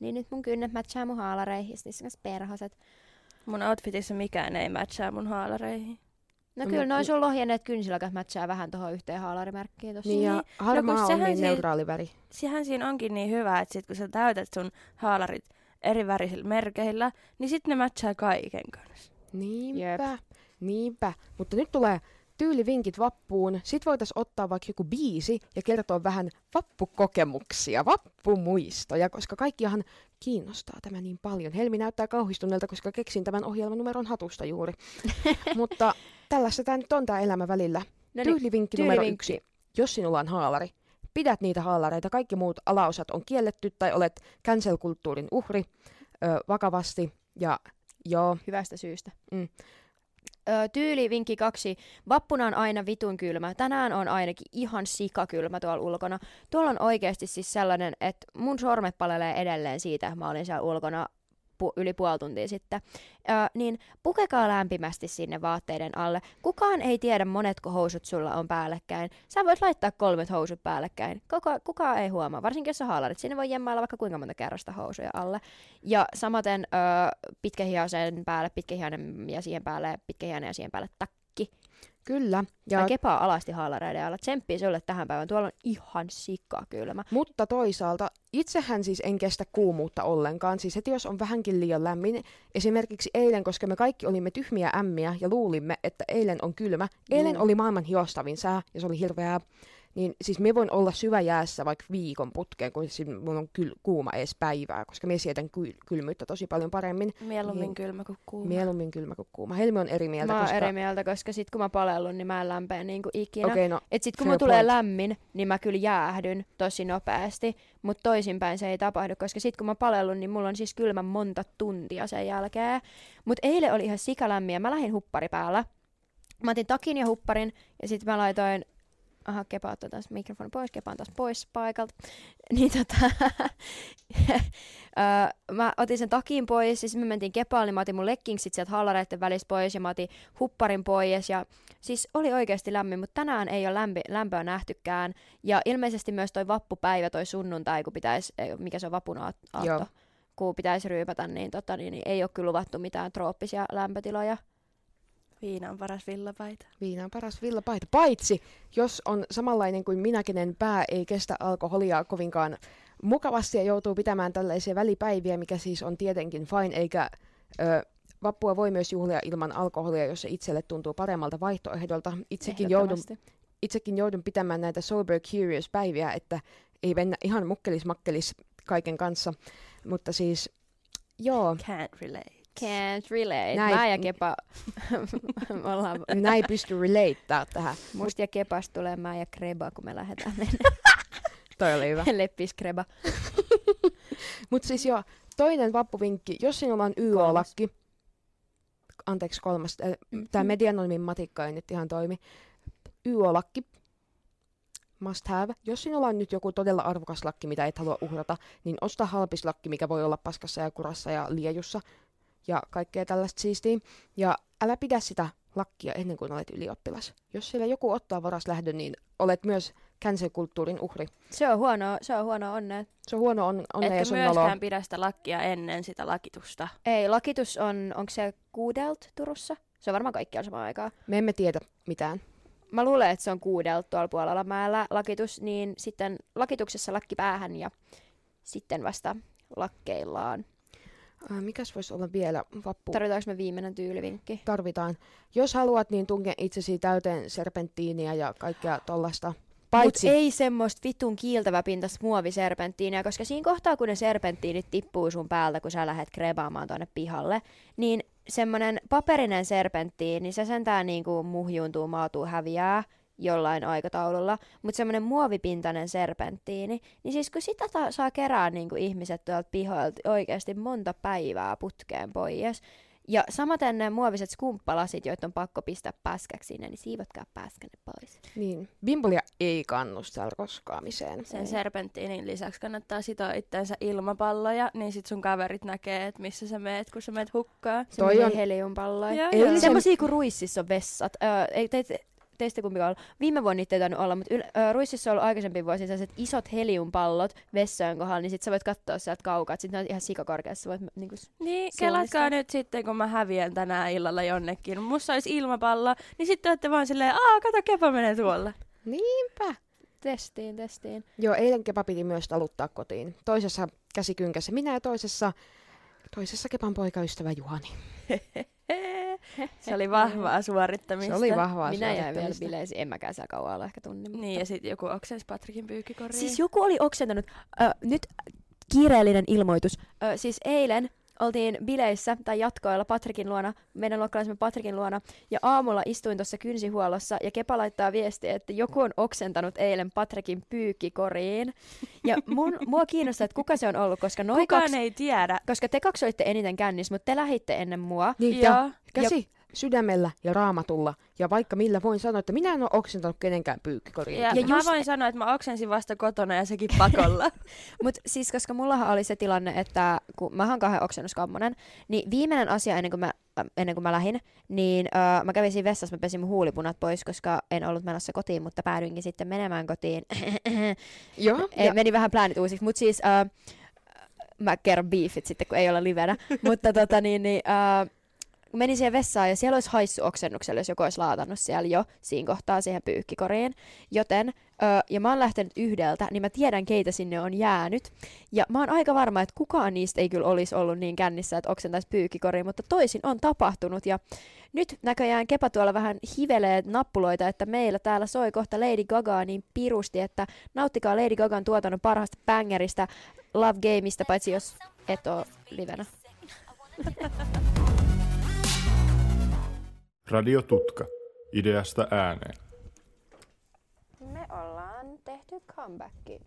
Niin nyt mun kynnet matchaa mun haalareihin, niissä kanssa perhoset. Mun outfitissa mikään ei matchaa mun haalareihin. No No, kyllä noin sun lohjenneet kynsilakat matchaa vähän tuohon yhteen haalarimerkkiin tossa. Niin, ja Niin. harmaa No on niin neutraali väri. Sehän siinä onkin niin hyvä, että sit kun sä täytät sun haalarit eri värisillä merkeillä, niin sitten ne matchaa kaiken kanssa. Niinpä, niinpä. Mutta nyt tulee tyylivinkit vappuun. Sitten voitaisiin ottaa vaikka joku biisi ja kertoa vähän vappukokemuksia, vappumuistoja, koska kaikkiahan kiinnostaa tämä niin paljon. Helmi näyttää kauhistuneelta, koska keksin tämän ohjelman numeron hatusta juuri. [laughs] Mutta tällaista tämä nyt on tämä elämä välillä. no niin, Tyylivinkki numero tyylivinkki. yksi. Jos sinulla on haalari, pidät niitä haalareita. Kaikki muut alaosat on kielletty tai olet cancel-kulttuurin uhri ö, vakavasti. Ja joo, hyvästä syystä. Mm. Tyyli vinkki kaksi. Vappuna on aina vitun kylmä. Tänään on ainakin ihan sikakylmä tuolla ulkona. Tuolla on oikeasti siis sellainen, että mun sormet palelee edelleen siitä, että mä olin siellä ulkona pu- yli puoli tuntia sitten. Ö, niin pukekaa lämpimästi sinne vaatteiden alle. Kukaan ei tiedä monetko housut sulla on päällekkäin. Sä voit laittaa kolmet housut päällekkäin. Kuka, kukaan ei huomaa, varsinkin jos sä haalarit. Sinne voi jemmailla vaikka kuinka monta kerrosta housuja alle. Ja samaten ö, pitkähihaisen päälle pitkähihainen ja siihen päälle pitkähihainen ja siihen päälle takki. Kyllä. Ja Ja, kepaa alasti haalareiden alla. Tsemppii sulle tähän päivään. Tuolla on ihan sikakylmä. mutta toisaalta itsehän siis en kestä kuumuutta ollenkaan. Siis heti jos on vähänkin liian lämmin, esimerkiksi eilen, koska me kaikki olimme tyhmiä ämmiä ja luulimme, että eilen on kylmä. Eilen Juu. oli maailman hiostavin sää ja se oli hirveää. Niin siis me voin olla syväjäässä vaikka viikon putkeen, kun siis mulla on kyl- kuuma edes päivää, koska me sietän kyl- kylmyyttä tosi paljon paremmin. Mieluummin Niin. kylmä kuin kuuma. Mieluummin kylmä kuin kuuma. Helmi on eri mieltä, Mä koska... eri mieltä, koska sit kun mä palellun, niin mä en lämpää niinku ikinä. Okei, no Et sit kun mulla tulee lämmin, niin mä kyllä jäähdyn tosi nopeasti, mutta toisinpäin se ei tapahdu, koska sit kun mä palellun, niin mulla on siis kylmä monta tuntia sen jälkeen. Mut eilen oli ihan sikalämmin ja mä lähdin huppari päällä. Mä otin takin ja hupparin ja sitten mä laitoin Aha, Kepa ottaa taas mikrofoni pois, Kepa on taas pois paikalta. [laughs] Niin tota, [laughs] mä otin sen takin pois ja sitten me mentiin Kepaan, niin mä otin mun leggingsit sieltä hallareiden välistä pois ja mä otin hupparin pois ja Siis oli oikeasti lämmin, mutta tänään ei ole lämpi, lämpöä nähtykään. Ja ilmeisesti myös toi vappupäivä, toi sunnuntai, kun pitäisi, mikä se on vapun aatto, kun pitäisi ryypätä, niin, tota, niin, niin ei ole kyllä luvattu mitään trooppisia lämpötiloja. Viina on paras villapaita. Viina on paras villapaita. Paitsi, jos on samanlainen kuin minä, kenen pää ei kestä alkoholia kovinkaan mukavasti ja joutuu pitämään tällaisia välipäiviä, mikä siis on tietenkin fine, eikä Ö, vappua voi myös juhlia ilman alkoholia, jos se itselle tuntuu paremmalta vaihtoehdolta. Itsekin joudun, itsekin joudun pitämään näitä sober curious päiviä, että ei mennä ihan mukkelis makkelis kaiken kanssa. Mutta siis, joo, Can't relate. Can't relate. Näin. Mä ja Kepa, [laughs] me ollaan näin ei pysty relateaa tähän. musta ja Kepasta tulee mä ja Kreba, kun me lähdetään mennä. [laughs] Toi oli hyvä. [laughs] Leppis Kreba. Mutta siis joo, toinen vappuvinkki, jos sinulla on YO-lakki, anteeksi kolmas, äh, tämä medianonimin matikka ei nyt ihan toimi, YO-lakki, must have. Jos sinulla on nyt joku todella arvokas lakki, mitä et halua uhrata, niin osta halpis lakki, mikä voi olla paskassa ja kurassa ja liejussa ja kaikkea tällaista siistiä. Ja älä pidä sitä lakkia ennen kuin olet ylioppilas. Jos siellä joku ottaa varas lähdön, niin olet myös cancel-kulttuurin uhri. Se on huono, se on huono onne. Se on huono on, onnea ja Etkä sun noloa. myöskään pidä sitä lakkia ennen sitä lakitusta. Ei, lakitus on, onko se kuudelt Turussa? Se on varmaan kaikkialla samaan aikaan. Me emme tiedä mitään. Mä luulen, että se on kuudelta tuolla puolella mäellä lakitus, niin sitten lakituksessa lakki päähän ja sitten vasta lakkeillaan. Äh, mikäs voisi olla vielä vappu? Tarvitaanko me viimeinen tyylivinkki? Tarvitaan. Jos haluat, niin tunke itsesi täyteen serpenttiiniä ja kaikkea tollasta. Mut Paitsi, ei semmoista vitun kiiltävä pintas muoviserpenttiiniä, koska siinä kohtaa, kun ne serpenttiinit tippuu sun päältä, kun sä lähdet krebaamaan tonne pihalle, niin semmonen paperinen serpenttiini, se sentään niinku muhjuuntuu, maatuu, häviää jollain aikataululla, mutta semmoinen muovipintainen serpenttiini, niin siis kun sitä ta- saa kerää niinku ihmiset tuolta pihoilta oikeasti monta päivää putkeen pois, ja samaten ne muoviset skumppalasit, joita on pakko pistää päskäksi sinne, niin siivotkaa päskänne pois. niin, bimbolia ei kannusta roskaamiseen. Sen Ei. serpenttiinin lisäksi kannattaa sitoa itteensä ilmapalloja, niin sit sun kaverit näkee, että missä sä meet, kun sä meet hukkaan. Semmoisia on- heliumpalloja. Joo, Eilisen- joo. Semmoisia kuin Ruississa on vessat. Öö, ei, te, te, teistä kumpikaan ollut. Viime vuonna niitä ei tainnut olla, mutta yl, öö, Ruississa on ollut aikaisempi vuosi sellaiset isot heliumpallot vessojen kohdalla, niin sit sä voit katsoa sieltä kaukaa. Sitten ne on ihan sikakorkeassa. Voit, niinku, Niin, Suunnista. kelatkaa nyt sitten, kun mä häviän tänään illalla jonnekin. Musta olisi ilmapallo, niin sitten olette vaan silleen, aa, kato, kepa menee tuolla. Niinpä. testiin, testiin. Joo, eilen kepa piti myös taluttaa kotiin. Toisessa käsikynkässä minä ja toisessa, toisessa kepan poikaystävä Juhani. [laughs] Se oli vahvaa suorittamista. Se oli vahvaa Minä jäin vielä bileisiin. En mäkään siellä kauan olla ehkä tunnin. Niin, ja sitten joku oksensi Patrikin pyykkikoriin. Siis joku oli oksentanut. Ö, nyt kiireellinen ilmoitus. Ö, siis eilen oltiin bileissä tai jatkoilla Patrikin luona, meidän luokkalaisemme Patrikin luona, ja aamulla istuin tuossa kynsihuollossa, ja Kepa laittaa viestiä, että joku on oksentanut eilen Patrikin pyykkikoriin. Ja mun, [laughs] mua kiinnostaa, että kuka se on ollut, koska noin Kukaan kaksi, ei tiedä. koska te kaksi olitte eniten kännissä, mutta te lähitte ennen mua. Niin, ja Joo. käsi sydämellä ja raamatulla. Ja vaikka millä voin sanoa, että minä en ole oksentanut kenenkään pyykkikoriin. Ja, Ja ja mä just- voin sanoa, että mä oksensin vasta kotona ja sekin pakolla. [laughs] Mutta siis, koska mullahan oli se tilanne, että kun mä oon kahden oksennuskammonen, niin viimeinen asia ennen kuin mä, äh, ennen kuin mä lähdin, niin äh, mä kävin siinä vessassa, mä pesin mun huulipunat pois, koska en ollut menossa kotiin, mutta päädyinkin sitten menemään kotiin. [laughs] Joo, Ei, ja, meni vähän pläänit uusiksi, mutta siis äh, mä kerron beefit sitten, kun ei ole livenä. [laughs] mutta tota niin, niin äh, menin siihen vessaan ja siellä olisi haissu oksennukselle, jos joku olisi laatannut siellä jo siinä kohtaa siihen pyykkikoriin. Joten, ö, ja mä oon lähtenyt yhdeltä, niin mä tiedän keitä sinne on jäänyt. Ja mä oon aika varma, että kukaan niistä ei kyllä olisi ollut niin kännissä, että oksentaisi pyykkikoriin, mutta toisin on tapahtunut. Ja nyt näköjään Kepa tuolla vähän hivelee nappuloita, että meillä täällä soi kohta Lady Gaga niin pirusti, että nauttikaa Lady Gagan tuotannon parhaasta bängeristä Love Gameista, paitsi jos et oo livenä. [laughs] Radio Tutka. Ideasta ääneen. Me ollaan tehty comebacki.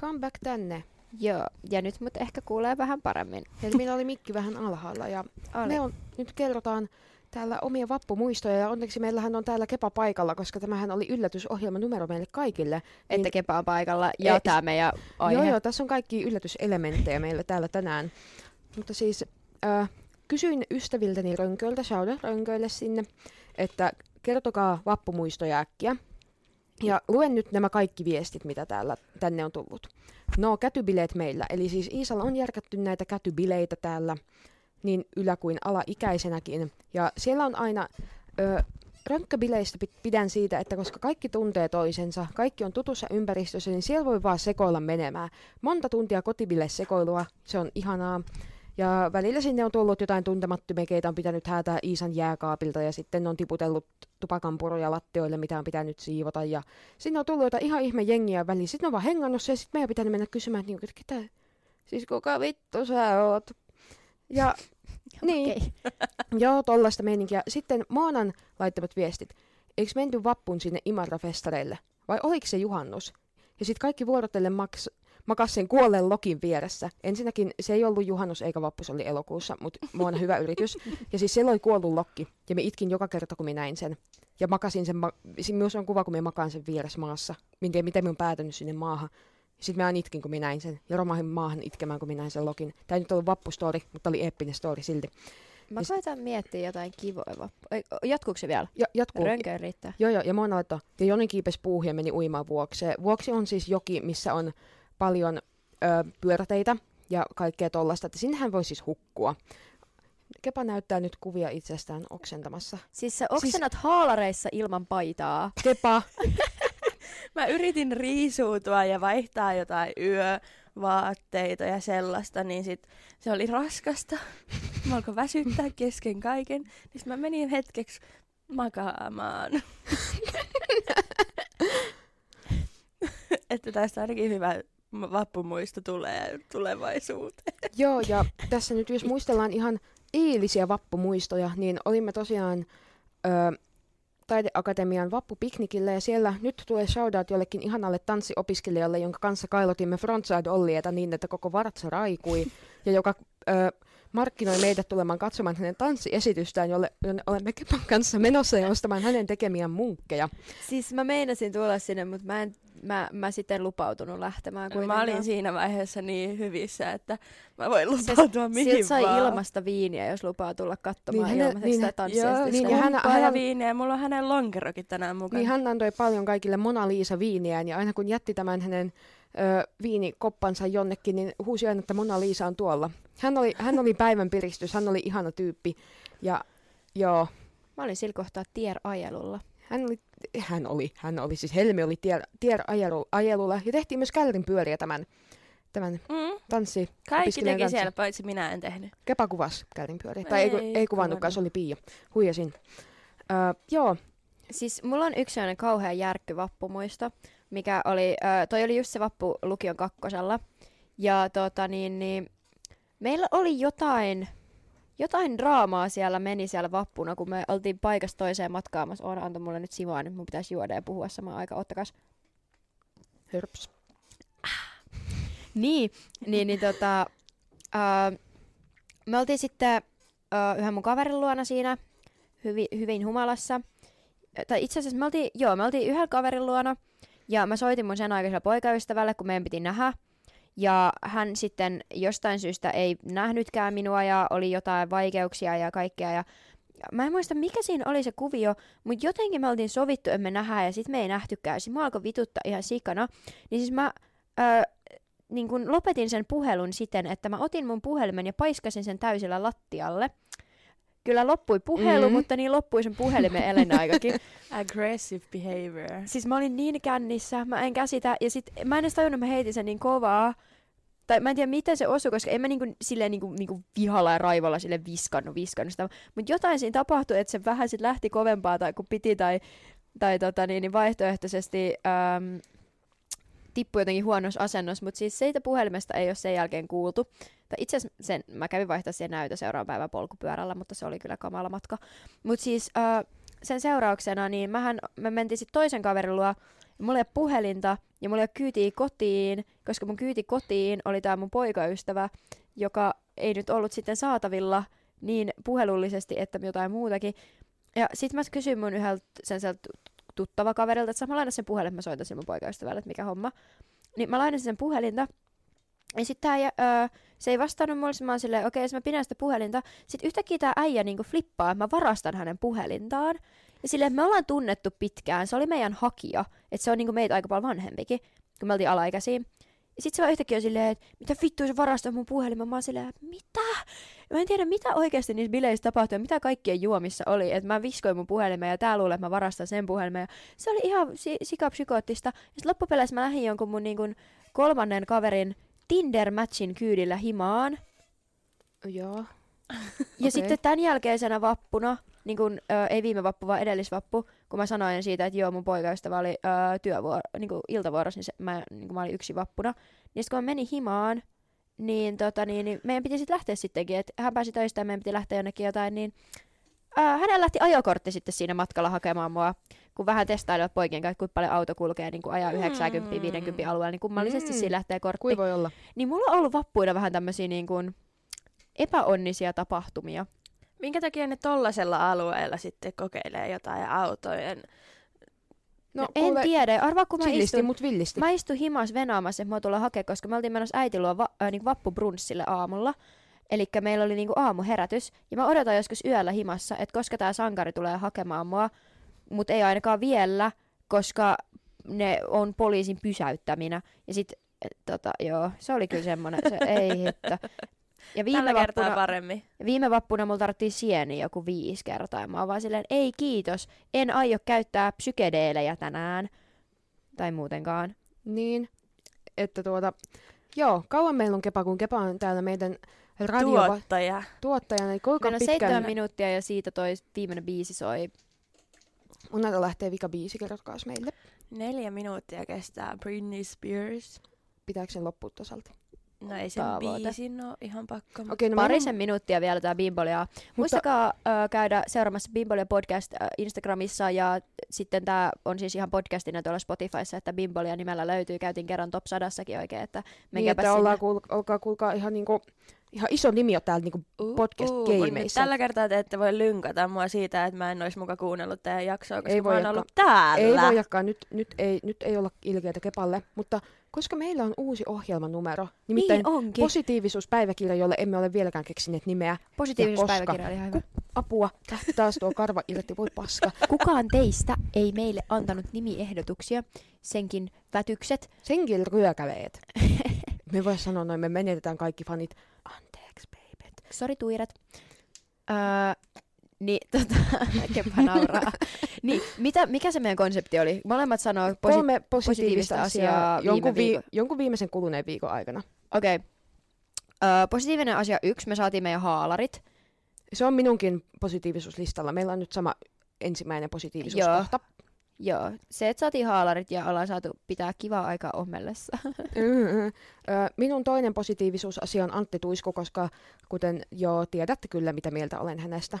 comeback tänne. Joo, ja nyt mut ehkä kuulee vähän paremmin. [laughs] Eli meillä oli mikki vähän alhaalla ja Oli. me on, nyt kerrotaan täällä omia vappumuistoja ja onneksi meillähän on täällä Kepa paikalla, koska tämähän oli yllätysohjelma numero meille kaikille. Että Kepa on paikalla ja Ei, tää meidän aihe. Joo, joo, tässä on kaikki yllätyselementtejä meillä täällä tänään. Mutta siis äh, kysyin ystäviltäni rönköiltä, shoutout rönköille sinne, että kertokaa vappumuistoja äkkiä. Ja luen nyt nämä kaikki viestit, mitä täällä tänne on tullut. No, kätybileet meillä. Eli siis Iisalla on järkätty näitä kätybileitä täällä niin ylä- kuin alaikäisenäkin. Ja siellä on aina... Ö, Rönkkäbileistä pi- pidän siitä, että koska kaikki tuntee toisensa, kaikki on tutussa ympäristössä, niin siellä voi vaan sekoilla menemään. Monta tuntia kotibile sekoilua, se on ihanaa. Ja välillä sinne on tullut jotain tuntemattomia, keitä on pitänyt häätää Iisan jääkaapilta ja sitten on tiputellut tupakanpuruja lattioille, mitä on pitänyt siivota. Ja sinne on tullut jotain ihan ihme jengiä väliin. Sitten on vaan hengannut se ja sitten meidän pitänyt mennä kysymään, että, niinku, että ketä, siis kuka vittu sä oot? Ja [laughs] niin, [laughs] joo, tollaista meininkiä. Sitten Maanan laittamat viestit. Eikö menty vappun sinne Imatra-festareille? Vai oliko se juhannus? Ja sitten kaikki vuorotellen maks, makas sen kuolleen lokin vieressä. Ensinnäkin se ei ollut juhannus eikä vappu, se oli elokuussa, mutta Moana hyvä yritys. Ja siis siellä oli kuollut lokki. Ja me itkin joka kerta, kun minä näin sen. Ja makasin sen, ma- siinä myös on kuva, kun me makaan sen vieressä maassa. Minä en tiedä, miten on päätynyt sinne maahan. Sitten mä aina itkin, kun minä näin sen. Ja romahin maahan itkemään, kun minä näin sen lokin. Tämä ei nyt ollut vappustori, mutta oli eeppinen story silti. Mä Ja s- koitan miettiä jotain kivoja vappu. Jatkuuko se vielä? Ja, jatkuu. Rönköön riittää. Joo, joo, ja Mona laittoi, ja Joni kiipesi puuhun ja meni uimaan vuokseen. Vuoksi on siis joki, missä on paljon ö, pyöräteitä ja kaikkea tollaista, että sinnehän voi siis hukkua. Kepa näyttää nyt kuvia itsestään oksentamassa. Siis sä oksennat haalareissa ilman paitaa. Kepa! [laughs] Mä yritin riisuutua ja vaihtaa jotain yövaatteita ja sellaista, niin sit se oli raskasta. Mä alkoi väsyttää kesken kaiken, niin sit mä menin hetkeksi makaamaan. [laughs] että tästä ainakin hyvä vappumuisto tulee tulevaisuuteen. [laughs] Joo, ja tässä nyt jos muistellaan ihan eilisiä vappumuistoja, niin olimme tosiaan ö, Taideakatemian vappupiknikillä ja siellä nyt tulee shoutout jollekin ihanalle tanssiopiskelijalle, jonka kanssa kailotimme frontside Ollieta niin, että koko vartsa raikui ja joka ö, markkinoi meidät tulemaan katsomaan hänen tanssiesitystään, jolle, jonne olemme Kepan kanssa menossa ja ostamaan hänen tekemiään munkkeja. Siis mä meinasin tulla sinne, mutta mä, en, mä, mä sitten lupautunut lähtemään. Mä kuitenkaan. olin siinä vaiheessa niin hyvissä, että mä voin Se- lupautua mihin Sieltä sai vaan. ilmasta viiniä, jos lupaa tulla katsomaan Niin niin hänen- niin sitä hä- tanssiesitystä. niin, ja Niin, hän- hän, viiniä. Mulla on hänen lonkerokin tänään mukana. Niin hän antoi paljon kaikille Mona Lisa viiniään ja aina kun jätti tämän hänen ö, viinikoppansa jonnekin, niin huusi aina, että Mona Lisa on tuolla. Hän oli, hän oli päivän piristys, hän oli ihana tyyppi ja joo, Mä olin sillä kohtaa tier-ajelulla. hän oli, hän oli, hän oli siis Helmi oli tier, tier ajelu, ajelulla ja tehtiin myös kälrin pyöriä tämän, tämän Mm, tanssi. kaikki teki kanssa. siellä, paitsi minä en tehnyt. Kepa kuvas kälrin pyöriä. Tai ei, ei, Ei kuvannutkaan, se oli Pia. Huijasin. Ö, joo, Siis mulla on yksi sellainen kauhea järkky vappumuisto, mikä oli, ö, toi oli just se vappu lukion kakkosella. Ja tota niin, niin meillä oli jotain, jotain draamaa siellä meni siellä vappuna, kun me oltiin paikasta toiseen matkaamassa. Oona antoi mulle nyt sivaa, nyt mun pitäisi juoda ja puhua samaan aikaan. Ottakas. hörps. Niin, niin, niin tota, ää, me oltiin sitten ää, yhden mun kaverin luona siinä hyvin, hyvin humalassa. Tai itse asiassa me oltiin, joo, me oltiin yhden kaverin luona ja mä soitin mun sen aikaiselle poikaystävälle, kun meidän piti nähdä. Ja hän sitten jostain syystä ei nähnytkään minua ja oli jotain vaikeuksia ja kaikkea. Ja mä en muista, mikä siinä oli se kuvio, mutta jotenkin me oltiin sovittu, että me nähdään ja sitten me ei nähtykään. Sitten mä alkoi vituttaa ihan sikana. Niin siis mä ö, niin kun lopetin sen puhelun siten, että mä otin mun puhelimen ja paiskasin sen täysillä lattialle. Kyllä loppui puhelu, Mm. mutta niin loppui sen puhelimen elinaikakin. [laughs] Aggressive behavior. Siis mä olin niin kännissä, mä en käsitä, ja sit mä en edes tajunnut, mä heitin sen niin kovaa. Tai mä en tiedä, miten se osui, koska en mä niinku, silleen niinku, niinku vihalla ja raivolla sille viskannut, viskannut sitä. Mutta jotain siinä tapahtui, että se vähän sit lähti kovempaa tai kun piti tai, tai tota, niin, niin vaihtoehtoisesti äm, tippui jotenkin huonossa asennossa, mutta siis siitä puhelimesta ei ole sen jälkeen kuultu. Itse asiassa sen, mä kävin vaihtaa siihen näytö seuraavan päivän polkupyörällä, mutta se oli kyllä kamala matka. Mutta siis äh, sen seurauksena, niin mähän, me mentiin sitten toisen kaverin luo, ja mulla ei ole puhelinta, ja mulla ei ole kyytiä kotiin, koska mun kyyti kotiin oli tämä mun poikaystävä, joka ei nyt ollut sitten saatavilla niin puhelullisesti, että jotain muutakin. Ja sitten mä kysyin mun yhdeltä sen tuttava kaverilta, että mä lainan sen puhelin, että mä soitan sen mun poikaystävälle, että mikä homma. Niin mä lainasin sen puhelinta, ja sitten tää, öö, se ei vastannut mulle, mä oon silleen, okei, okay, mä pidän sitä puhelinta. Sitten yhtäkkiä tää äijä niinku flippaa, että mä varastan hänen puhelintaan. Ja silleen, me ollaan tunnettu pitkään, se oli meidän hakija, että se on niinku meitä aika paljon vanhempikin, kun me oltiin alaikäisiä. Ja sit se vaan yhtäkkiä on silleen, että mitä vittua se varastaa mun puhelimen. Mä oon silleen, että Mä en tiedä, mitä oikeasti niissä bileissä tapahtui ja mitä kaikkien juomissa oli. Että mä viskoin mun puhelimen ja tää luulee, että mä varastan sen puhelimen. Ja se oli ihan si- sikapsykoottista. Ja sit loppupeleissä mä lähdin jonkun mun niin kolmannen kaverin Tinder-matchin kyydillä himaan. Joo. [laughs] Ja Okei. sitten tämän jälkeisenä vappuna, niin kun, ö, ei viime vappu, vaan edellisvappu, kun mä sanoin siitä, että joo, mun poikaystävä oli ö, työvuoro, niin iltavuorossa, niin, se, mä, niin mä olin yksi vappuna. Niin sitten kun mä menin himaan, niin, tota, niin, niin meidän piti sitten lähteä sittenkin, että hän pääsi töistä ja meidän piti lähteä jonnekin jotain, niin ää, hänellä lähti ajokortti sitten siinä matkalla hakemaan mua, kun vähän testailivat poikien kanssa, kuinka paljon auto kulkee, niin kun ajaa 90 50 alueella, niin kummallisesti Mm. siinä lähtee kortti. Kui voi olla? Niin mulla on ollut vappuina vähän tämmöisiä niin kuin epäonnisia tapahtumia. Minkä takia ne tollasella alueella sitten kokeilee jotain autojen? No, en tiedä. Arvaa, kun mä Chillisti, istun, mut villisti. mä istun himas venaamassa, että mä tullaan hakemaan, koska me oltiin menossa äiti luo va, äh, niin vappubrunssille aamulla. Eli meillä oli niinku aamuherätys. Ja mä odotan joskus yöllä himassa, että koska tämä sankari tulee hakemaan mua. Mutta ei ainakaan vielä, koska ne on poliisin pysäyttäminä. Ja sit, et, tota, joo, se oli kyllä semmonen, se ei hitto. Ja viime Tällä kertaa vappuna, paremmin. Viime vappuna mulla tarvittiin sieni joku viisi kertaa. Ja mä oon vaan silleen, ei kiitos, en aio käyttää psykedeelejä tänään. Tai muutenkaan. Niin, että tuota, joo, kauan meillä on Kepa, kun Kepa on täällä meidän radio Tuottaja. tuottajana, niin kuinka Meillä on seitsemän pitkään minuuttia ja siitä toi viimeinen biisi soi. Unelta lähtee vika biisi, kerrotkaas meille. Neljä minuuttia kestää Britney Spears. Pitääkö sen loppua tasalta? No ei sen Tavoite. biisin ole ihan pakko. mutta- Okei, no meillä Parisen on- minuuttia vielä tää Bimbolia. Muistakaa äh, käydä seuraamassa Bimbolia podcast äh, Instagramissa ja sitten tää on siis ihan podcastina tuolla Spotifyssa, että Bimbolia nimellä löytyy. Käytiin kerran top sadassakin oikein, että niin, menkääpä että sinne. ollaan, kuul, olkaa kuulkaa ihan, niinku, ihan iso nimi on täällä niinku Uh, uh, podcast-gameissä. nyt Tällä kertaa te ette voi lynkata mua siitä, että mä en olisi muka kuunnellut teidän jaksoa, koska Ei mä oon ollut täällä. Ei voi jakaa, nyt, nyt, ei, nyt ei olla ilkeitä Kepalle, mutta koska meillä on uusi ohjelmanumero, nimittäin niin onkin. positiivisuuspäiväkirja, jolle emme ole vieläkään keksineet nimeä. Positiivisuuspäiväkirja oli ihan hyvä. Apua, tä- taas tuo karva irti, voi paska. [laughs] Kukaan teistä ei meille antanut nimiehdotuksia, senkin vätykset. Senkin ryökäleet. [laughs] Me voi sanoa noin, me menetetään kaikki fanit. Anteeksi, babyt. Sori tuirat. Öö, niin, [laughs] tota, kepä nauraa. [laughs] niin, mitä, mikä se meidän konsepti oli? Molemmat sanoo posi- Kolme positiivista positiivista asiaa viime jonkun, vi- viikon- jonkun viimeisen kuluneen viikon aikana. Okei. Okay. Öö, positiivinen asia yksi, me saatiin meidän haalarit. Se on minunkin positiivisuuslistalla. Meillä on nyt sama ensimmäinen positiivisuuskohta. Joo, se, että saatiin haalarit ja ollaan saatu pitää kivaa aikaa ommellessa. Mm-mm. [laughs] Ö, Minun toinen positiivisuusasia on Antti Tuisku, koska kuten jo tiedätte kyllä, mitä mieltä olen hänestä.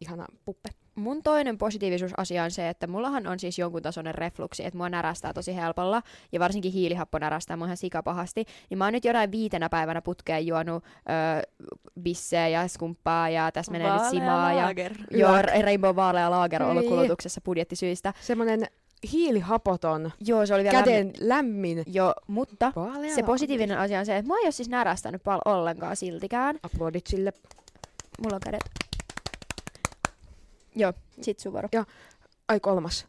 Ihana puppe. Mun toinen positiivisuusasia on se, että mullahan on siis jonkun tasoinen refluksi, että mua närästää tosi helpolla, ja varsinkin hiilihappo närästää mua ihan sikapahasti. Niin mä oon nyt jonain viitenä päivänä putkeen juonut öö, bissejä ja skumppaa, ja tässä menee nyt simaa, ja Lager. joo. Rainbow Vaalea Lager on ollut Niin. kulutuksessa budjettisyistä. Semmoinen hiilihapoton, Joo, se oli vielä käden lämmin. Joo, mutta Vaalea se positiivinen asia on se, että mua ei ole siis närästänyt paljon ollenkaan siltikään. Aplodit sille. Mulla on kädet. Joo, sit sun vuoro. Ai kolmas.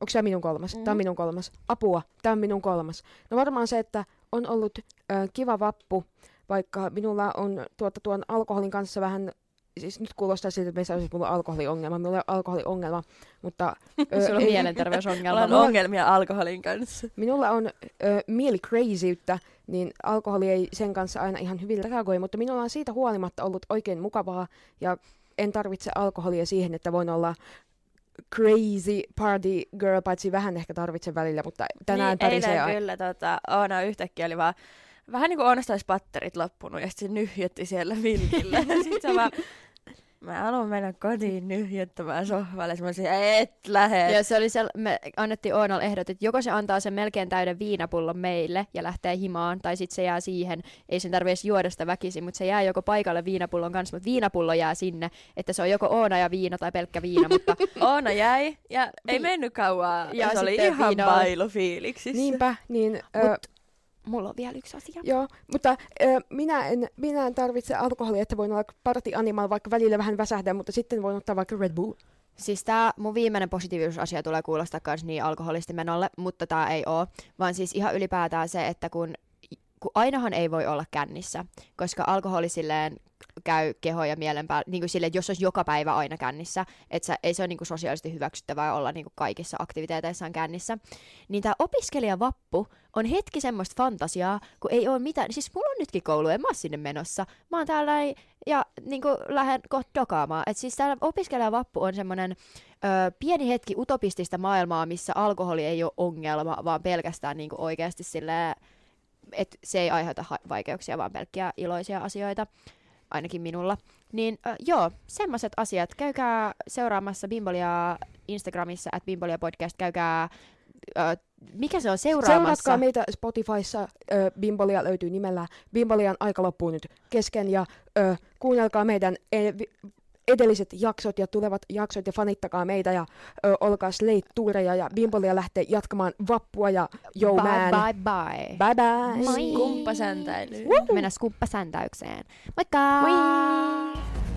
Onko tämä minun kolmas? Mm. Tämä on Mhm. minun kolmas. Apua, tämä on minun kolmas. No varmaan se, että on ollut ö, kiva vappu, vaikka minulla on tuota, tuon alkoholin kanssa vähän, siis nyt kuulostaa siltä, että meissä olisi mulla alkoholiongelma. Minulla ei ole alkoholiongelma, mutta ö, [laughs] Sulla on ei- mielenterveysongelma. [laughs] On ongelmia alkoholin kanssa. Minulla on ö, mielicrazyyttä, niin alkoholi ei sen kanssa aina ihan hyvin reagoi, mutta minulla on siitä huolimatta ollut oikein mukavaa ja en tarvitse alkoholia siihen, että voin olla crazy party girl, paitsi vähän ehkä tarvitsen välillä, mutta tänään niin, pärisee eilen kyllä tota, Oona yhtäkkiä oli vaan vähän niin kuin Oonasta olisi patterit loppunut ja sitten se nyhjötti siellä vilkillä. [laughs] sitten se vaan, mä haluan mennä kotiin nyhjöttämään sohvalle. Mä olisin, et lähde. Ja se oli se, me annettiin Oonalle ehdot, että joko se antaa sen melkein täyden viinapullon meille ja lähtee himaan, tai sitten se jää siihen, ei sen tarvitse juoda sitä väkisin, mutta se jää joko paikalle viinapullon kanssa, mutta viinapullo jää sinne, että se on joko Oona ja viina tai pelkkä viina, mutta [laughs] Oona jäi ja ei Niin. mennyt kauaa. Ja, Ja se oli ihan viina oli- bailufiiliksissä. Niinpä, niin ö, Mut- mulla on vielä yksi asia. joo, mutta ö, minä, en, minä en tarvitse alkoholia, että voin olla party animal, vaikka välillä vähän väsähdä, mutta sitten voin ottaa vaikka Red Bull. Siis tää mun viimeinen positiivisuusasia tulee kuulostaa kans niin alkoholisti menolle, mutta tää ei oo. Vaan siis ihan ylipäätään se, että kun kun ainahan ei voi olla kännissä, koska alkoholi silleen käy keho ja mielen päällä, niin kuin sille, että jos olisi joka päivä aina kännissä, että sä, ei se ole niin kuin sosiaalisesti hyväksyttävää olla niin kuin kaikissa aktiviteeteissaan kännissä, niin tämä opiskelijavappu on hetki semmoista fantasiaa, kun ei ole mitään, siis mulla on nytkin koulu, en mä ole sinne menossa, mä oon täällä ja niin kuin lähden kohta dokaamaan, että siis täällä opiskelijavappu on semmoinen ö, pieni hetki utopistista maailmaa, missä alkoholi ei ole ongelma, vaan pelkästään niin kuin oikeasti silleen, että se ei aiheuta ha- vaikeuksia, vaan pelkkiä iloisia asioita, ainakin minulla. Niin äh, joo, semmoiset asiat. Käykää seuraamassa Bimbolia Instagramissa, at Bimbolia podcast, käykää, äh, mikä se on, seuraamassa. Seuratkaa meitä Spotifyssa. Ö, Bimbolia löytyy nimellä. Bimbolian aika loppuu nyt kesken ja ö, kuunnelkaa meidän edelliset jaksot ja tulevat jaksot ja fanittakaa meitä ja ö, olkaa slate ja Bimbolia lähtee jatkamaan vappua ja yo bye, man. bye bye. Bye bye. Moi. Kumppasäntäilyyn. Mennään skuppasäntäykseen. Moikka! Moi.